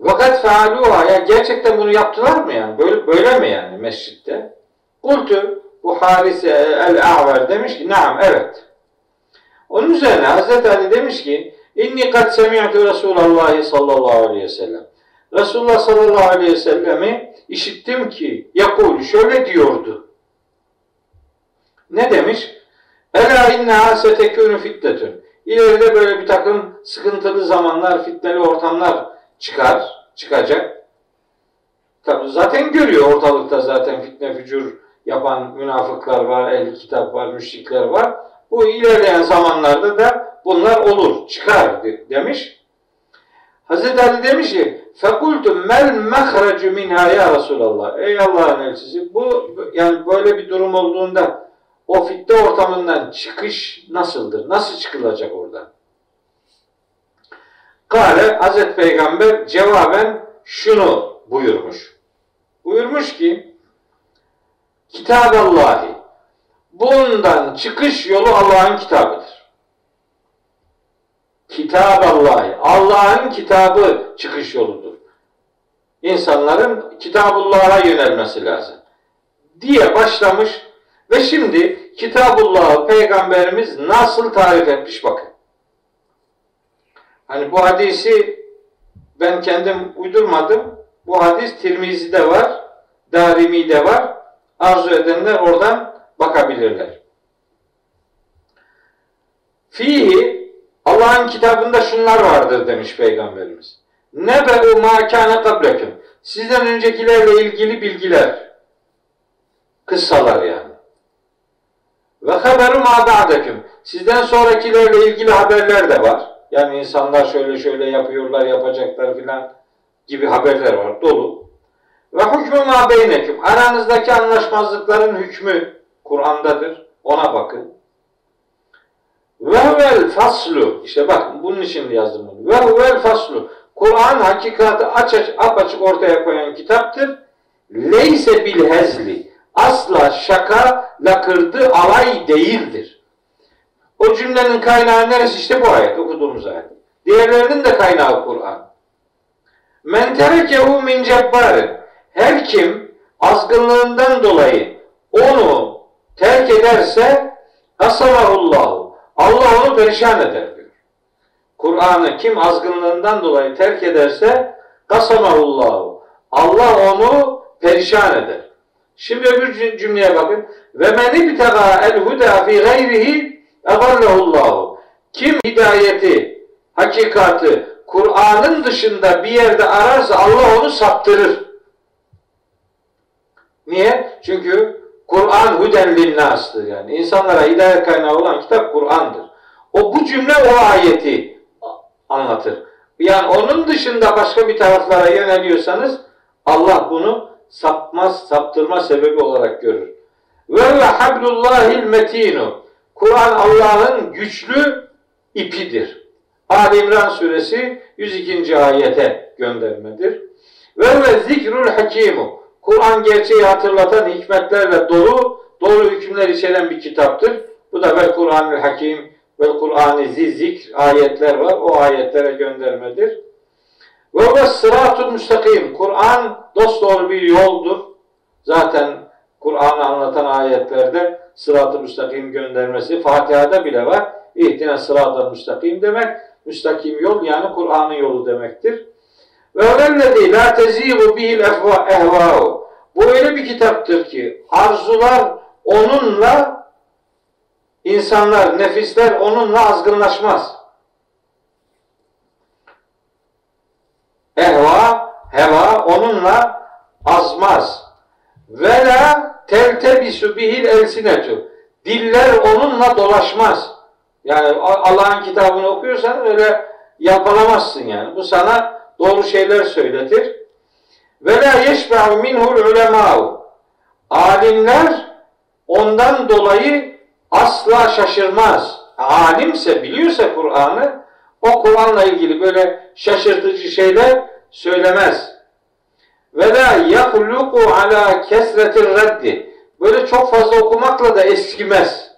vakat fealuha ya gerçekten bunu yaptılar mı yani? Böyle, böyle mi yani mescitte? Kultu bu Haris el-A'ver demiş ki naam evet. Onun üzerine Hazreti Ali demiş ki inni kad semi'tu Resulallah sallallahu aleyhi ve sellem. Resulullah sallallahu aleyhi ve sellemi işittim ki yakul şöyle diyordu. Ne demiş? Ela inneha setekûnü fitnetün. İleride böyle bir takım sıkıntılı zamanlar, fitneli ortamlar çıkar, çıkacak. Tabi zaten görüyor ortalıkta zaten fitne fücur yapan münafıklar var, ehli kitap var, müşrikler var. Bu ilerleyen zamanlarda da bunlar olur, çıkar demiş. Hazreti Ali demiş ki Fekultum mel mehrecu minha ya Resulallah. Ey Allah'ın elçisi bu yani böyle bir durum olduğunda o fitne ortamından çıkış nasıldır? Nasıl çıkılacak oradan? Kale Hazreti Peygamber cevaben şunu buyurmuş. Buyurmuş ki Kitab Allah'i bundan çıkış yolu Allah'ın kitabıdır. Kitab Allah'ı. Allah'ın kitabı çıkış yoludur. İnsanların Kitabullah'a yönelmesi lazım. Diye başlamış ve şimdi Kitabullah'ı Peygamberimiz nasıl tarif etmiş bakın. Hani bu hadisi ben kendim uydurmadım. Bu hadis Tirmizi'de var, Darimi'de var. Arzu edenler oradan bakabilirler. Fihi Allah'ın kitabında şunlar vardır demiş Peygamberimiz. Nebe'u ma kâne kablekum. Sizden öncekilerle ilgili bilgiler. Kıssalar yani. Ve haberu ma ba'dekum. Sizden sonrakilerle ilgili haberler de var. Yani insanlar şöyle şöyle yapıyorlar, yapacaklar filan gibi haberler var. Dolu. Ve hükmü ma beynekum. Aranızdaki anlaşmazlıkların hükmü Kur'an'dadır. Ona bakın. Ve huvel faslu. İşte bak bunun için yazdım bunu. Ve huvel faslu. Kur'an hakikati aç aç apaçık ortaya koyan kitaptır. Leyse bil hezli. Asla şaka, lakırdı, alay değildir. O cümlenin kaynağı neresi? İşte bu ayet, okuduğumuz ayet. Diğerlerinin de kaynağı Kur'an. Men terekehu min cebbarin. Her kim azgınlığından dolayı onu terk ederse asamahullahu. Allah onu perişan eder diyor. Kur'an'ı kim azgınlığından dolayı terk ederse kasamahullahu. Allah onu perişan eder. Şimdi öbür cümleye bakın. Ve men ibtega el huda fi gayrihi egallahu. Kim hidayeti hakikati Kur'an'ın dışında bir yerde ararsa Allah onu saptırır. Niye? Çünkü Kur'an huden linnas'tır yani. İnsanlara hidayet kaynağı olan kitap Kur'an'dır. O bu cümle o ayeti anlatır. Yani onun dışında başka bir taraflara yöneliyorsanız Allah bunu sapmaz, saptırma sebebi olarak görür. Ve hablullahil metinu. Kur'an Allah'ın güçlü ipidir. Ali İmran suresi 102. ayete göndermedir. Ve ve zikrul hakimu. Kur'an gerçeği hatırlatan hikmetlerle dolu, doğru hükümler içeren bir kitaptır. Bu da ve Kur'an-ı Hakim ve Kur'an-ı Zikr ayetler var. O ayetlere göndermedir. Ve ve sıratul müstakim. Kur'an dosdoğru bir yoldur. Zaten Kur'an'ı anlatan ayetlerde sırat-ı müstakim göndermesi Fatiha'da bile var. İhtine sırat-ı müstakim demek. Müstakim yol yani Kur'an'ın yolu demektir. Ve vellezî la tezîbu bihil ehvâhu. Bu öyle bir kitaptır ki arzular onunla insanlar, nefisler onunla azgınlaşmaz. Ehva, heva onunla azmaz. Ve la teltebisu bihil elsinetu. Diller onunla dolaşmaz. Yani Allah'ın kitabını okuyorsan öyle yapalamazsın yani. Bu sana doğru şeyler söyletir. Ve la yeşbe'u minhul ulemâ'u. Alimler ondan dolayı asla şaşırmaz. Alimse, biliyorsa Kur'an'ı, o Kur'an'la ilgili böyle şaşırtıcı şeyler söylemez. Ve la yahluku ala kesretir reddi. Böyle çok fazla okumakla da eskimez.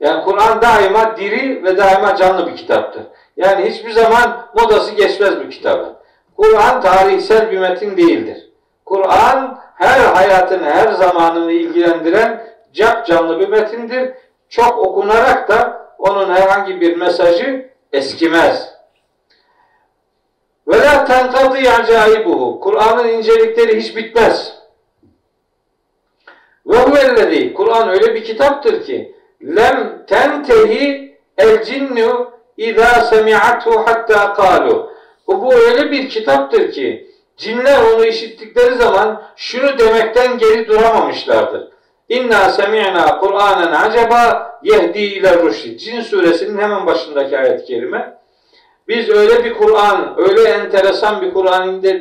Yani Kur'an daima diri ve daima canlı bir kitaptır. Yani hiçbir zaman modası geçmez bu kitabın. Kur'an tarihsel bir metin değildir. Kur'an her hayatını, her zamanını ilgilendiren cap canlı bir metindir. Çok okunarak da onun herhangi bir mesajı eskimez. Ve la tenkadi acaibuhu. Kur'an'ın incelikleri hiç bitmez. Ve huvellezî. Kur'an öyle bir kitaptır ki lem tentehi el cinnu İzâ semi'athu hatta kalu. Bu, bu öyle bir kitaptır ki cinler onu işittikleri zaman şunu demekten geri duramamışlardır. İnna semi'na Kur'anen acaba yehdi ile rüşdi. Cin suresinin hemen başındaki ayet-i kerime. Biz öyle bir Kur'an, öyle enteresan bir Kur'an e,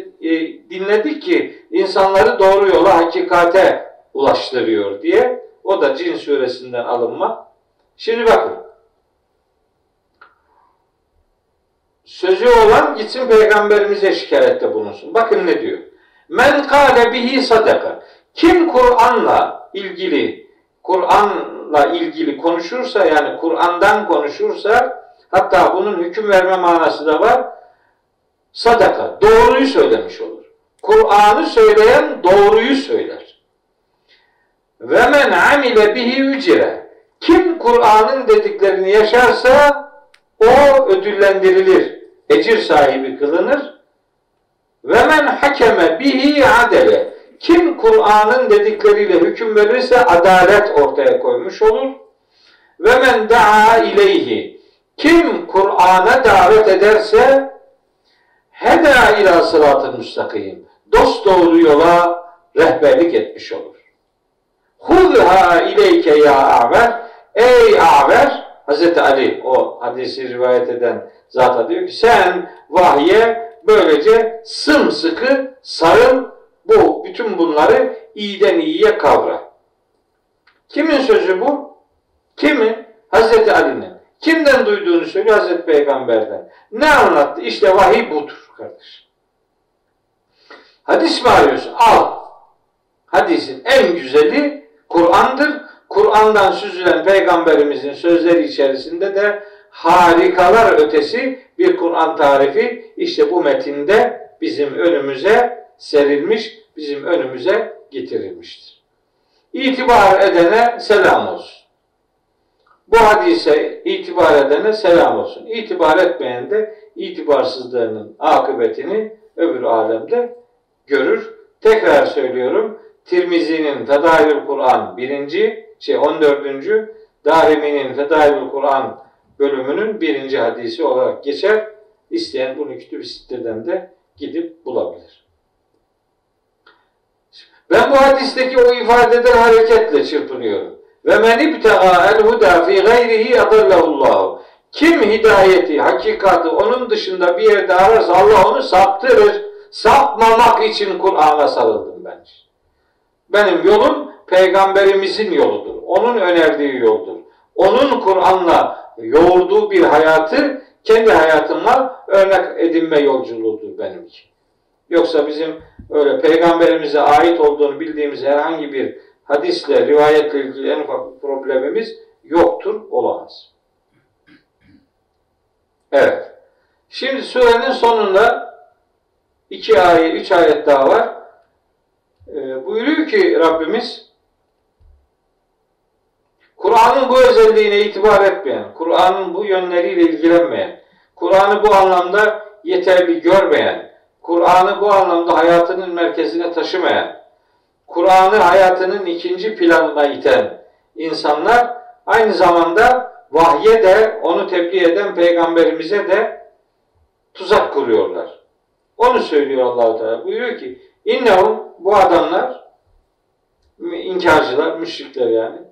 dinledik ki insanları doğru yola, hakikate ulaştırıyor diye. O da Cin suresinden alınma. Şimdi bakın. Sözü olan gitsin peygamberimize şikayette bulunsun. Bakın ne diyor. Men kâle bihi sadaka. Kim Kur'an'la ilgili Kur'an'la ilgili konuşursa yani Kur'an'dan konuşursa hatta bunun hüküm verme manası da var. Sadaka. Doğruyu söylemiş olur. Kur'an'ı söyleyen doğruyu söyler. Ve men amile bihi ücire. Kim Kur'an'ın dediklerini yaşarsa o ödüllendirilir ecir sahibi kılınır. Ve men hakeme bihi adele. Kim Kur'an'ın dedikleriyle hüküm verirse adalet ortaya koymuş olur. Ve men daa ileyhi. Kim Kur'an'a davet ederse heda ila sıratı müstakim. Dost doğru yola rehberlik etmiş olur. Hudha ileyke ya aver. Ey aver. Hazreti Ali o hadisi rivayet eden zata diyor ki sen vahye böylece sımsıkı sarıl bu bütün bunları iyiden iyiye kavra. Kimin sözü bu? Kimin? Hazreti Ali'nin. Kimden duyduğunu söylüyor Hazreti Peygamber'den. Ne anlattı? İşte vahiy budur kardeş. Hadis mi arıyorsun? Al. Hadisin en güzeli Kur'an'dır. Kur'an'dan süzülen peygamberimizin sözleri içerisinde de harikalar ötesi bir Kur'an tarifi işte bu metinde bizim önümüze serilmiş, bizim önümüze getirilmiştir. İtibar edene selam olsun. Bu hadise itibar edene selam olsun. İtibar etmeyen de itibarsızlığının akıbetini öbür alemde görür. Tekrar söylüyorum. Tirmizi'nin Fedailül Kur'an birinci, şey 14. Darimi'nin Fedailül Kur'an bölümünün birinci hadisi olarak geçer. İsteyen bunu kütüb siteden de gidip bulabilir. Ben bu hadisteki o ifadeden hareketle çırpınıyorum. Ve men ibta'a el huda fi gayrihi adallahu Kim hidayeti, hakikati onun dışında bir yerde ararsa Allah onu saptırır. Sapmamak için Kur'an'a sarıldım ben. Benim yolum peygamberimizin yoludur. Onun önerdiği yoldur. Onun Kur'an'la yoğurduğu bir hayatı kendi hayatımla örnek edinme yolculuğudur benimki. Yoksa bizim öyle peygamberimize ait olduğunu bildiğimiz herhangi bir hadisle, rivayetle ilgili en ufak bir problemimiz yoktur, olamaz. Evet. Şimdi surenin sonunda iki ayet, üç ayet daha var. E, buyuruyor ki Rabbimiz Kur'an'ın bu özelliğine itibar etmeyen, Kur'an'ın bu yönleriyle ilgilenmeyen, Kur'an'ı bu anlamda yeterli görmeyen, Kur'an'ı bu anlamda hayatının merkezine taşımayan, Kur'an'ı hayatının ikinci planına iten insanlar aynı zamanda vahye de onu tebliğ eden peygamberimize de tuzak kuruyorlar. Onu söylüyor Allahu Teala. Buyuruyor ki innehum bu adamlar inkarcılar, müşrikler yani.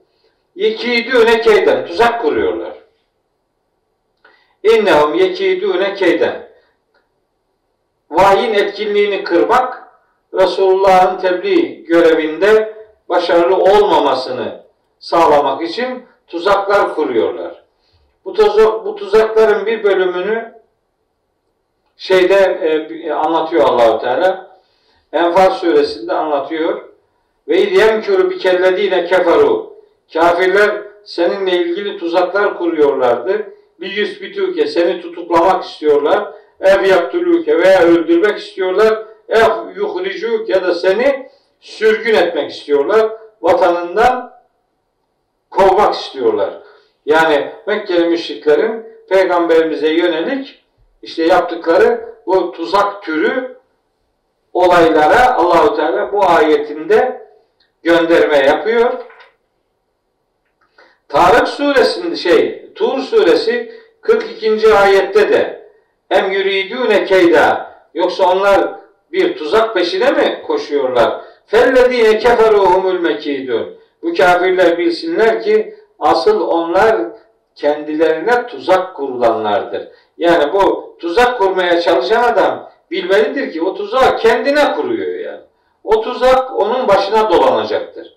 Yekidüne keyden tuzak kuruyorlar. İnnehum yekidüne keyden. Vahyin etkinliğini kırmak Resulullah'ın tebliğ görevinde başarılı olmamasını sağlamak için tuzaklar kuruyorlar. Bu, tuzak, bu tuzakların bir bölümünü şeyde e, anlatıyor Allahu Teala. Enfal suresinde anlatıyor. Ve yemkuru bi kellezine keferu. Kafirler seninle ilgili tuzaklar kuruyorlardı. Bir yüzbitüke seni tutuklamak istiyorlar. Ev yaktuluke veya öldürmek istiyorlar ev yuhricuk ya da seni sürgün etmek istiyorlar. Vatanından kovmak istiyorlar. Yani Mekkeli müşriklerin peygamberimize yönelik işte yaptıkları bu tuzak türü olaylara Allahu Teala bu ayetinde gönderme yapıyor. Tarık suresinde şey Tur suresi 42. ayette de em yuridune keyda yoksa onlar bir tuzak peşine mi koşuyorlar? Fellezine keferuhumul mekidun. Bu kafirler bilsinler ki asıl onlar kendilerine tuzak kurulanlardır. Yani bu tuzak kurmaya çalışan adam bilmelidir ki o tuzağı kendine kuruyor yani. O tuzak onun başına dolanacaktır.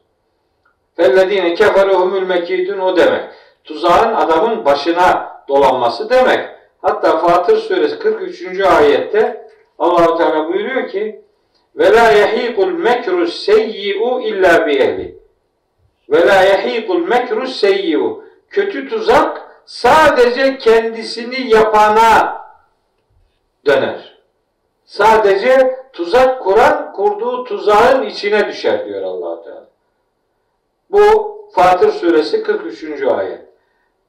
Fellezine keferuhumul mekidun o demek. Tuzağın adamın başına dolanması demek. Hatta Fatır suresi 43. ayette Allahu Teala buyuruyor ki ve la yahikul mekru seyyi'u illa bi ehli. Ve la yahikul. Kötü tuzak sadece kendisini yapana döner. Sadece tuzak kuran kurduğu tuzağın içine düşer diyor allah Teala. Bu Fatır suresi 43. ayet.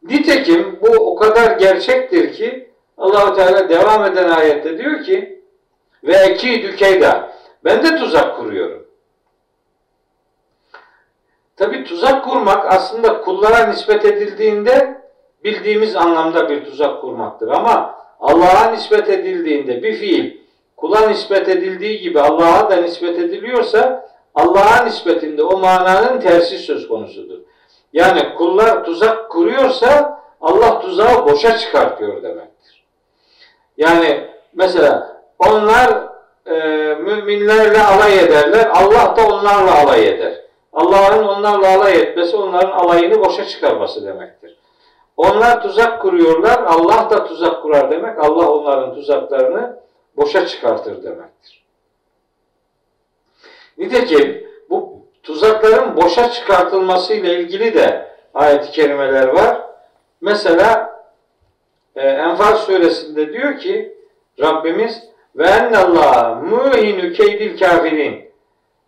Nitekim bu o kadar gerçektir ki allah Teala devam eden ayette diyor ki ve ekidü keyda. Ben de tuzak kuruyorum. Tabi tuzak kurmak aslında kullara nispet edildiğinde bildiğimiz anlamda bir tuzak kurmaktır. Ama Allah'a nispet edildiğinde bir fiil kula nispet edildiği gibi Allah'a da nispet ediliyorsa Allah'a nispetinde o mananın tersi söz konusudur. Yani kullar tuzak kuruyorsa Allah tuzağı boşa çıkartıyor demektir. Yani mesela onlar e, müminlerle alay ederler. Allah da onlarla alay eder. Allah'ın onlarla alay etmesi onların alayını boşa çıkarması demektir. Onlar tuzak kuruyorlar. Allah da tuzak kurar demek. Allah onların tuzaklarını boşa çıkartır demektir. Nitekim bu tuzakların boşa çıkartılması ile ilgili de ayet-i kerimeler var. Mesela e, Enfal suresinde diyor ki Rabbimiz ve ennallâhe muhinu keydil kafirin.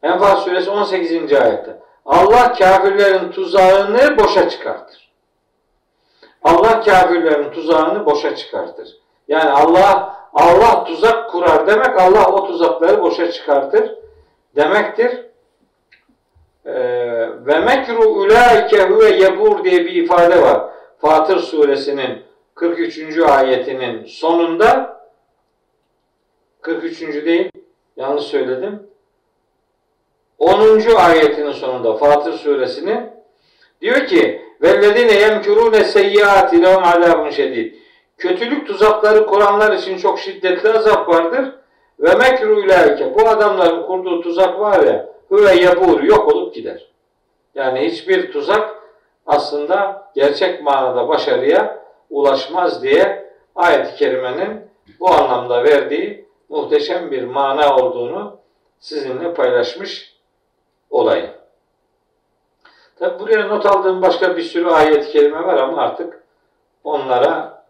Enfal suresi 18. ayette. Allah kafirlerin tuzağını boşa çıkartır. Allah kafirlerin tuzağını boşa çıkartır. Yani Allah Allah tuzak kurar demek Allah o tuzakları boşa çıkartır demektir. Ee, ve mekru ulaike huve yebur diye bir ifade var. Fatır suresinin 43. ayetinin sonunda 43. değil yanlış söyledim. 10. ayetinin sonunda Fatır suresinin diyor ki vellezine yemkurune seyyiati lehum azabun şedid. Kötülük tuzakları kuranlar için çok şiddetli azap vardır. Ve mekru ilaike. Bu adamların kurduğu tuzak var ya hüve yebur yok olup gider. Yani hiçbir tuzak aslında gerçek manada başarıya ulaşmaz diye ayet-i kerimenin bu anlamda verdiği muhteşem bir mana olduğunu sizinle paylaşmış olayım. Tabi buraya not aldığım başka bir sürü ayet-i kerime var ama artık onlara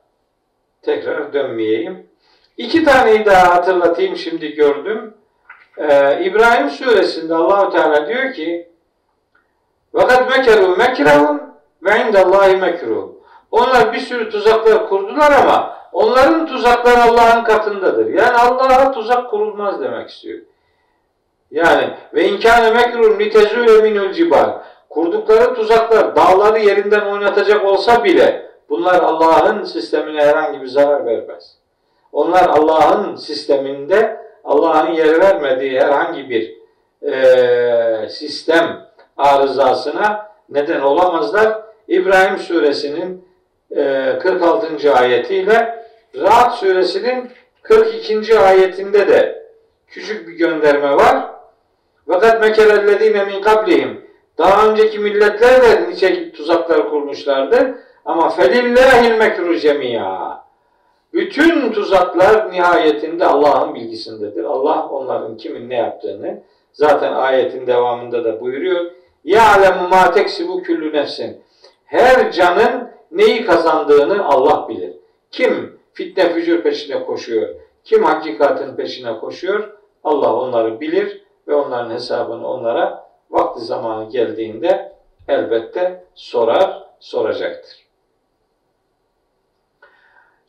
tekrar dönmeyeyim. İki taneyi daha hatırlatayım şimdi gördüm. Ee, İbrahim suresinde Allahu Teala diyor ki Vakat mekeru mekrahum ve indallahi mekruh. Onlar bir sürü tuzaklar kurdular ama onların tuzakları Allah'ın katındadır. Yani Allah'a tuzak kurulmaz demek istiyor. Yani ve inkâne mekrun litezûle minul cibal. Kurdukları tuzaklar dağları yerinden oynatacak olsa bile bunlar Allah'ın sistemine herhangi bir zarar vermez. Onlar Allah'ın sisteminde Allah'ın yer vermediği herhangi bir e, sistem arızasına neden olamazlar. İbrahim suresinin e, 46. ayetiyle Ra'd suresinin 42. ayetinde de küçük bir gönderme var. Fakat mekerellezine min kablihim daha önceki milletler de nice tuzaklar kurmuşlardı. Ama felillahil mekru cemia. Bütün tuzaklar nihayetinde Allah'ın bilgisindedir. Allah onların kimin ne yaptığını zaten ayetin devamında da buyuruyor. Ya'lemu ma teksibu küllü nefsin. Her canın neyi kazandığını Allah bilir. Kim fitne fücur peşine koşuyor, kim hakikatin peşine koşuyor, Allah onları bilir ve onların hesabını onlara vakti zamanı geldiğinde elbette sorar, soracaktır.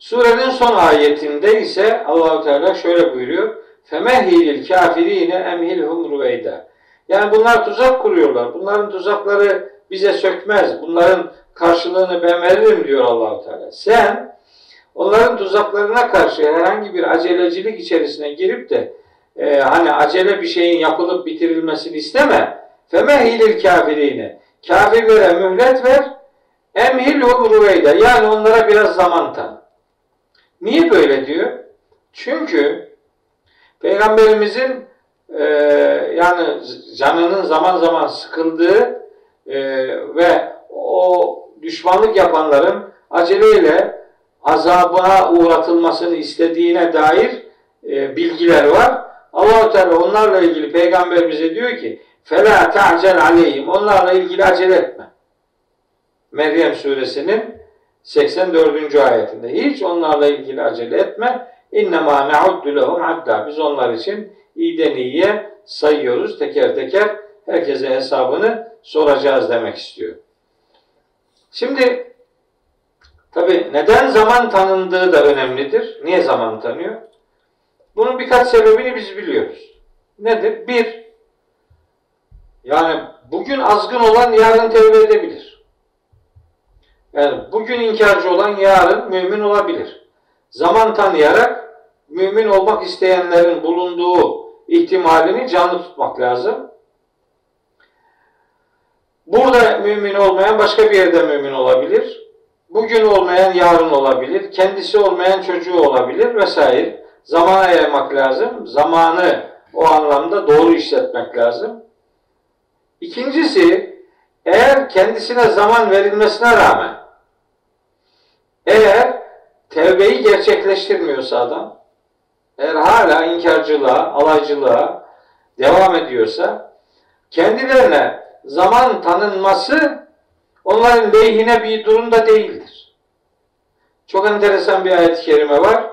Surenin son ayetinde ise Allahu Teala şöyle buyuruyor. Femehilil kafirine emhilhum ruveyda. Yani bunlar tuzak kuruyorlar. Bunların tuzakları bize sökmez. Bunların karşılığını ben veririm diyor Allahu Teala. Sen onların tuzaklarına karşı herhangi bir acelecilik içerisine girip de e, hani acele bir şeyin yapılıp bitirilmesini isteme. Femehilil kafirine. Kafirlere mühlet ver. Emhilhum ruveyda. Yani onlara biraz zaman tanı. Niye böyle diyor? Çünkü Peygamberimizin e, yani canının zaman zaman sıkıldığı e, ve o düşmanlık yapanların aceleyle azabına uğratılmasını istediğine dair e, bilgiler var. Allah-u Teala onlarla ilgili peygamberimize diyor ki فَلَا تَعْجَلْ عَلَيْهِمْ Onlarla ilgili acele etme. Meryem suresinin 84. ayetinde. Hiç onlarla ilgili acele etme. İnnemâ ne'uddu lehum hatta. Biz onlar için iyiden iyiye sayıyoruz teker teker. Herkese hesabını soracağız demek istiyor. Şimdi tabi neden zaman tanındığı da önemlidir. Niye zaman tanıyor? Bunun birkaç sebebini biz biliyoruz. Nedir? Bir, yani bugün azgın olan yarın tevbe edebilir. Yani bugün inkarcı olan yarın mümin olabilir. Zaman tanıyarak mümin olmak isteyenlerin bulunduğu ihtimalini canlı tutmak lazım. Burada mümin olmayan başka bir yerde mümin olabilir. Bugün olmayan yarın olabilir. Kendisi olmayan çocuğu olabilir vesaire. Zamana ayırmak lazım. Zamanı o anlamda doğru işletmek lazım. İkincisi eğer kendisine zaman verilmesine rağmen eğer tevbeyi gerçekleştirmiyorsa adam eğer hala inkarcılığa, alaycılığa devam ediyorsa kendilerine zaman tanınması onların lehine bir durumda değildir. Çok enteresan bir ayet-i kerime var.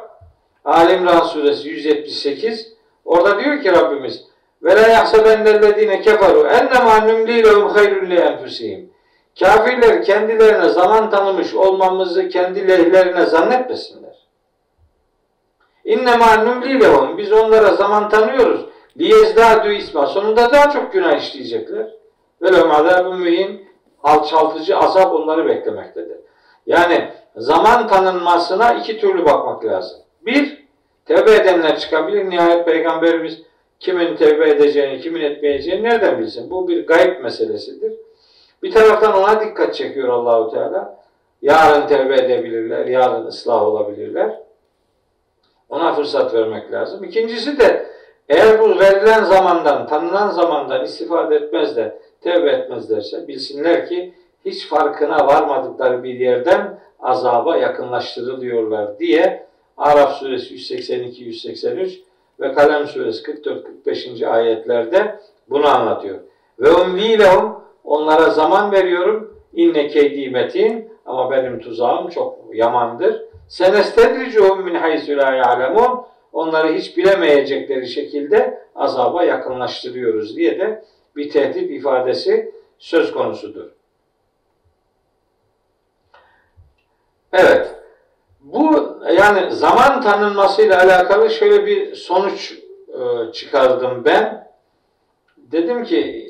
Ali İmran suresi 178. Orada diyor ki Rabbimiz ve la yahsebennellezine keferu ennema numli lehum hayrun li. Kafirler kendilerine zaman tanımış olmamızı kendi lehlerine zannetmesinler. İnnemâ numli lehum. Biz onlara zaman tanıyoruz. Liyezdâdü isma. Sonunda daha çok günah işleyecekler. Ve lehum azâbun mühin. Alçaltıcı azap onları beklemektedir. Yani zaman tanınmasına iki türlü bakmak lazım. Bir, tevbe edenler çıkabilir. Nihayet Peygamberimiz kimin tevbe edeceğini, kimin etmeyeceğini nereden bilsin? Bu bir gayb meselesidir. Bir taraftan ona dikkat çekiyor Allahu Teala. Yarın tevbe edebilirler, yarın ıslah olabilirler. Ona fırsat vermek lazım. İkincisi de eğer bu verilen zamandan, tanınan zamandan istifade etmez de tevbe etmezlerse bilsinler ki hiç farkına varmadıkları bir yerden azaba yakınlaştırılıyorlar diye Araf suresi 182-183 ve Kalem suresi 44-45. ayetlerde bunu anlatıyor. Ve umli lehum onlara zaman veriyorum. İnne keydi metin ama benim tuzağım çok yamandır. Senestedricuhum min haysu la ya'lemun onları hiç bilemeyecekleri şekilde azaba yakınlaştırıyoruz diye de bir tehdit ifadesi söz konusudur. Evet. Bu yani zaman tanınmasıyla alakalı şöyle bir sonuç e, çıkardım ben. Dedim ki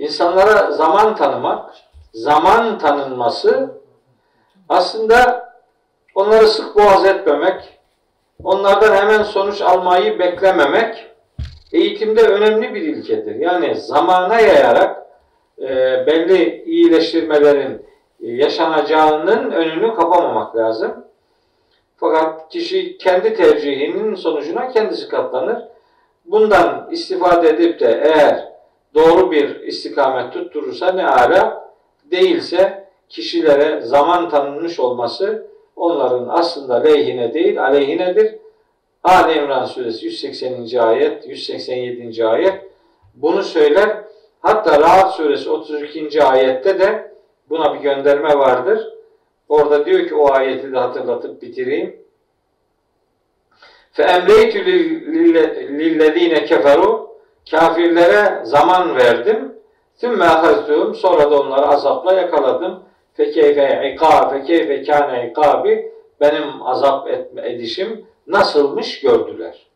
insanlara zaman tanımak, zaman tanınması aslında onları sık boğaz etmemek, onlardan hemen sonuç almayı beklememek eğitimde önemli bir ilkedir. Yani zamana yayarak e, belli iyileştirmelerin yaşanacağının önünü kapamamak lazım. Fakat kişi kendi tercihinin sonucuna kendisi katlanır. Bundan istifade edip de eğer doğru bir istikamet tutturursa ne ara değilse kişilere zaman tanınmış olması onların aslında lehine değil aleyhinedir. Ali İmran suresi 180. ayet, 187. ayet bunu söyler. Hatta Rahat suresi 32. ayette de buna bir gönderme vardır. Orada diyor ki o ayeti de hatırlatıp bitireyim. فَاَمْرَيْتُ لِلَّذ۪ينَ كَفَرُوا Kafirlere zaman verdim. Tüm ahazduğum sonra da onları azapla yakaladım. Fekeyfe ikab, fekeyfe kâne ikabi benim azap etme, edişim nasılmış gördüler.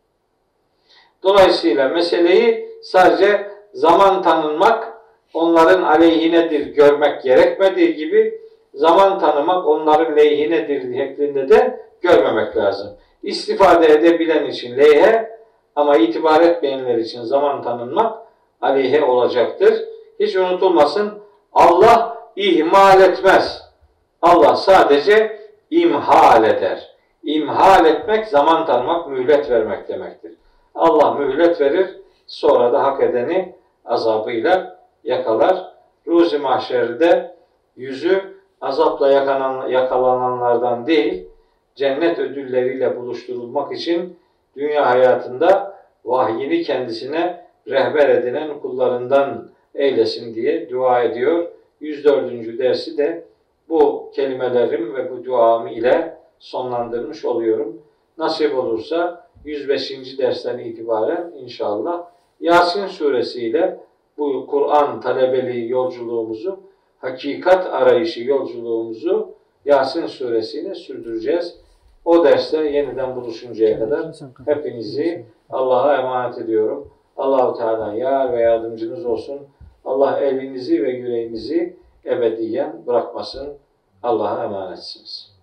Dolayısıyla meseleyi sadece zaman tanınmak onların aleyhinedir görmek gerekmediği gibi zaman tanımak onların leyhinedir şeklinde de görmemek lazım. İstifade edebilen için leyhe, ama itibar etmeyenler için zaman tanınmak aleyhe olacaktır. Hiç unutulmasın Allah ihmal etmez. Allah sadece imhal eder. İmhal etmek, zaman tanımak, mühlet vermek demektir. Allah mühlet verir, sonra da hak edeni azabıyla yakalar. Ruzi mahşerde yüzü azapla yakalan, yakalananlardan değil, cennet ödülleriyle buluşturulmak için dünya hayatında vahyini kendisine rehber edinen kullarından eylesin diye dua ediyor. 104. dersi de bu kelimelerim ve bu duamı ile sonlandırmış oluyorum. Nasip olursa 105. dersten itibaren inşallah Yasin suresiyle bu Kur'an talebeliği yolculuğumuzu, hakikat arayışı yolculuğumuzu Yasin suresiyle sürdüreceğiz. O derste yeniden buluşuncaya kadar hepinizi Allah'a emanet ediyorum. Allahu Teala yar ve yardımcınız olsun. Allah elinizi ve yüreğinizi ebediyen bırakmasın. Allah'a emanetsiniz.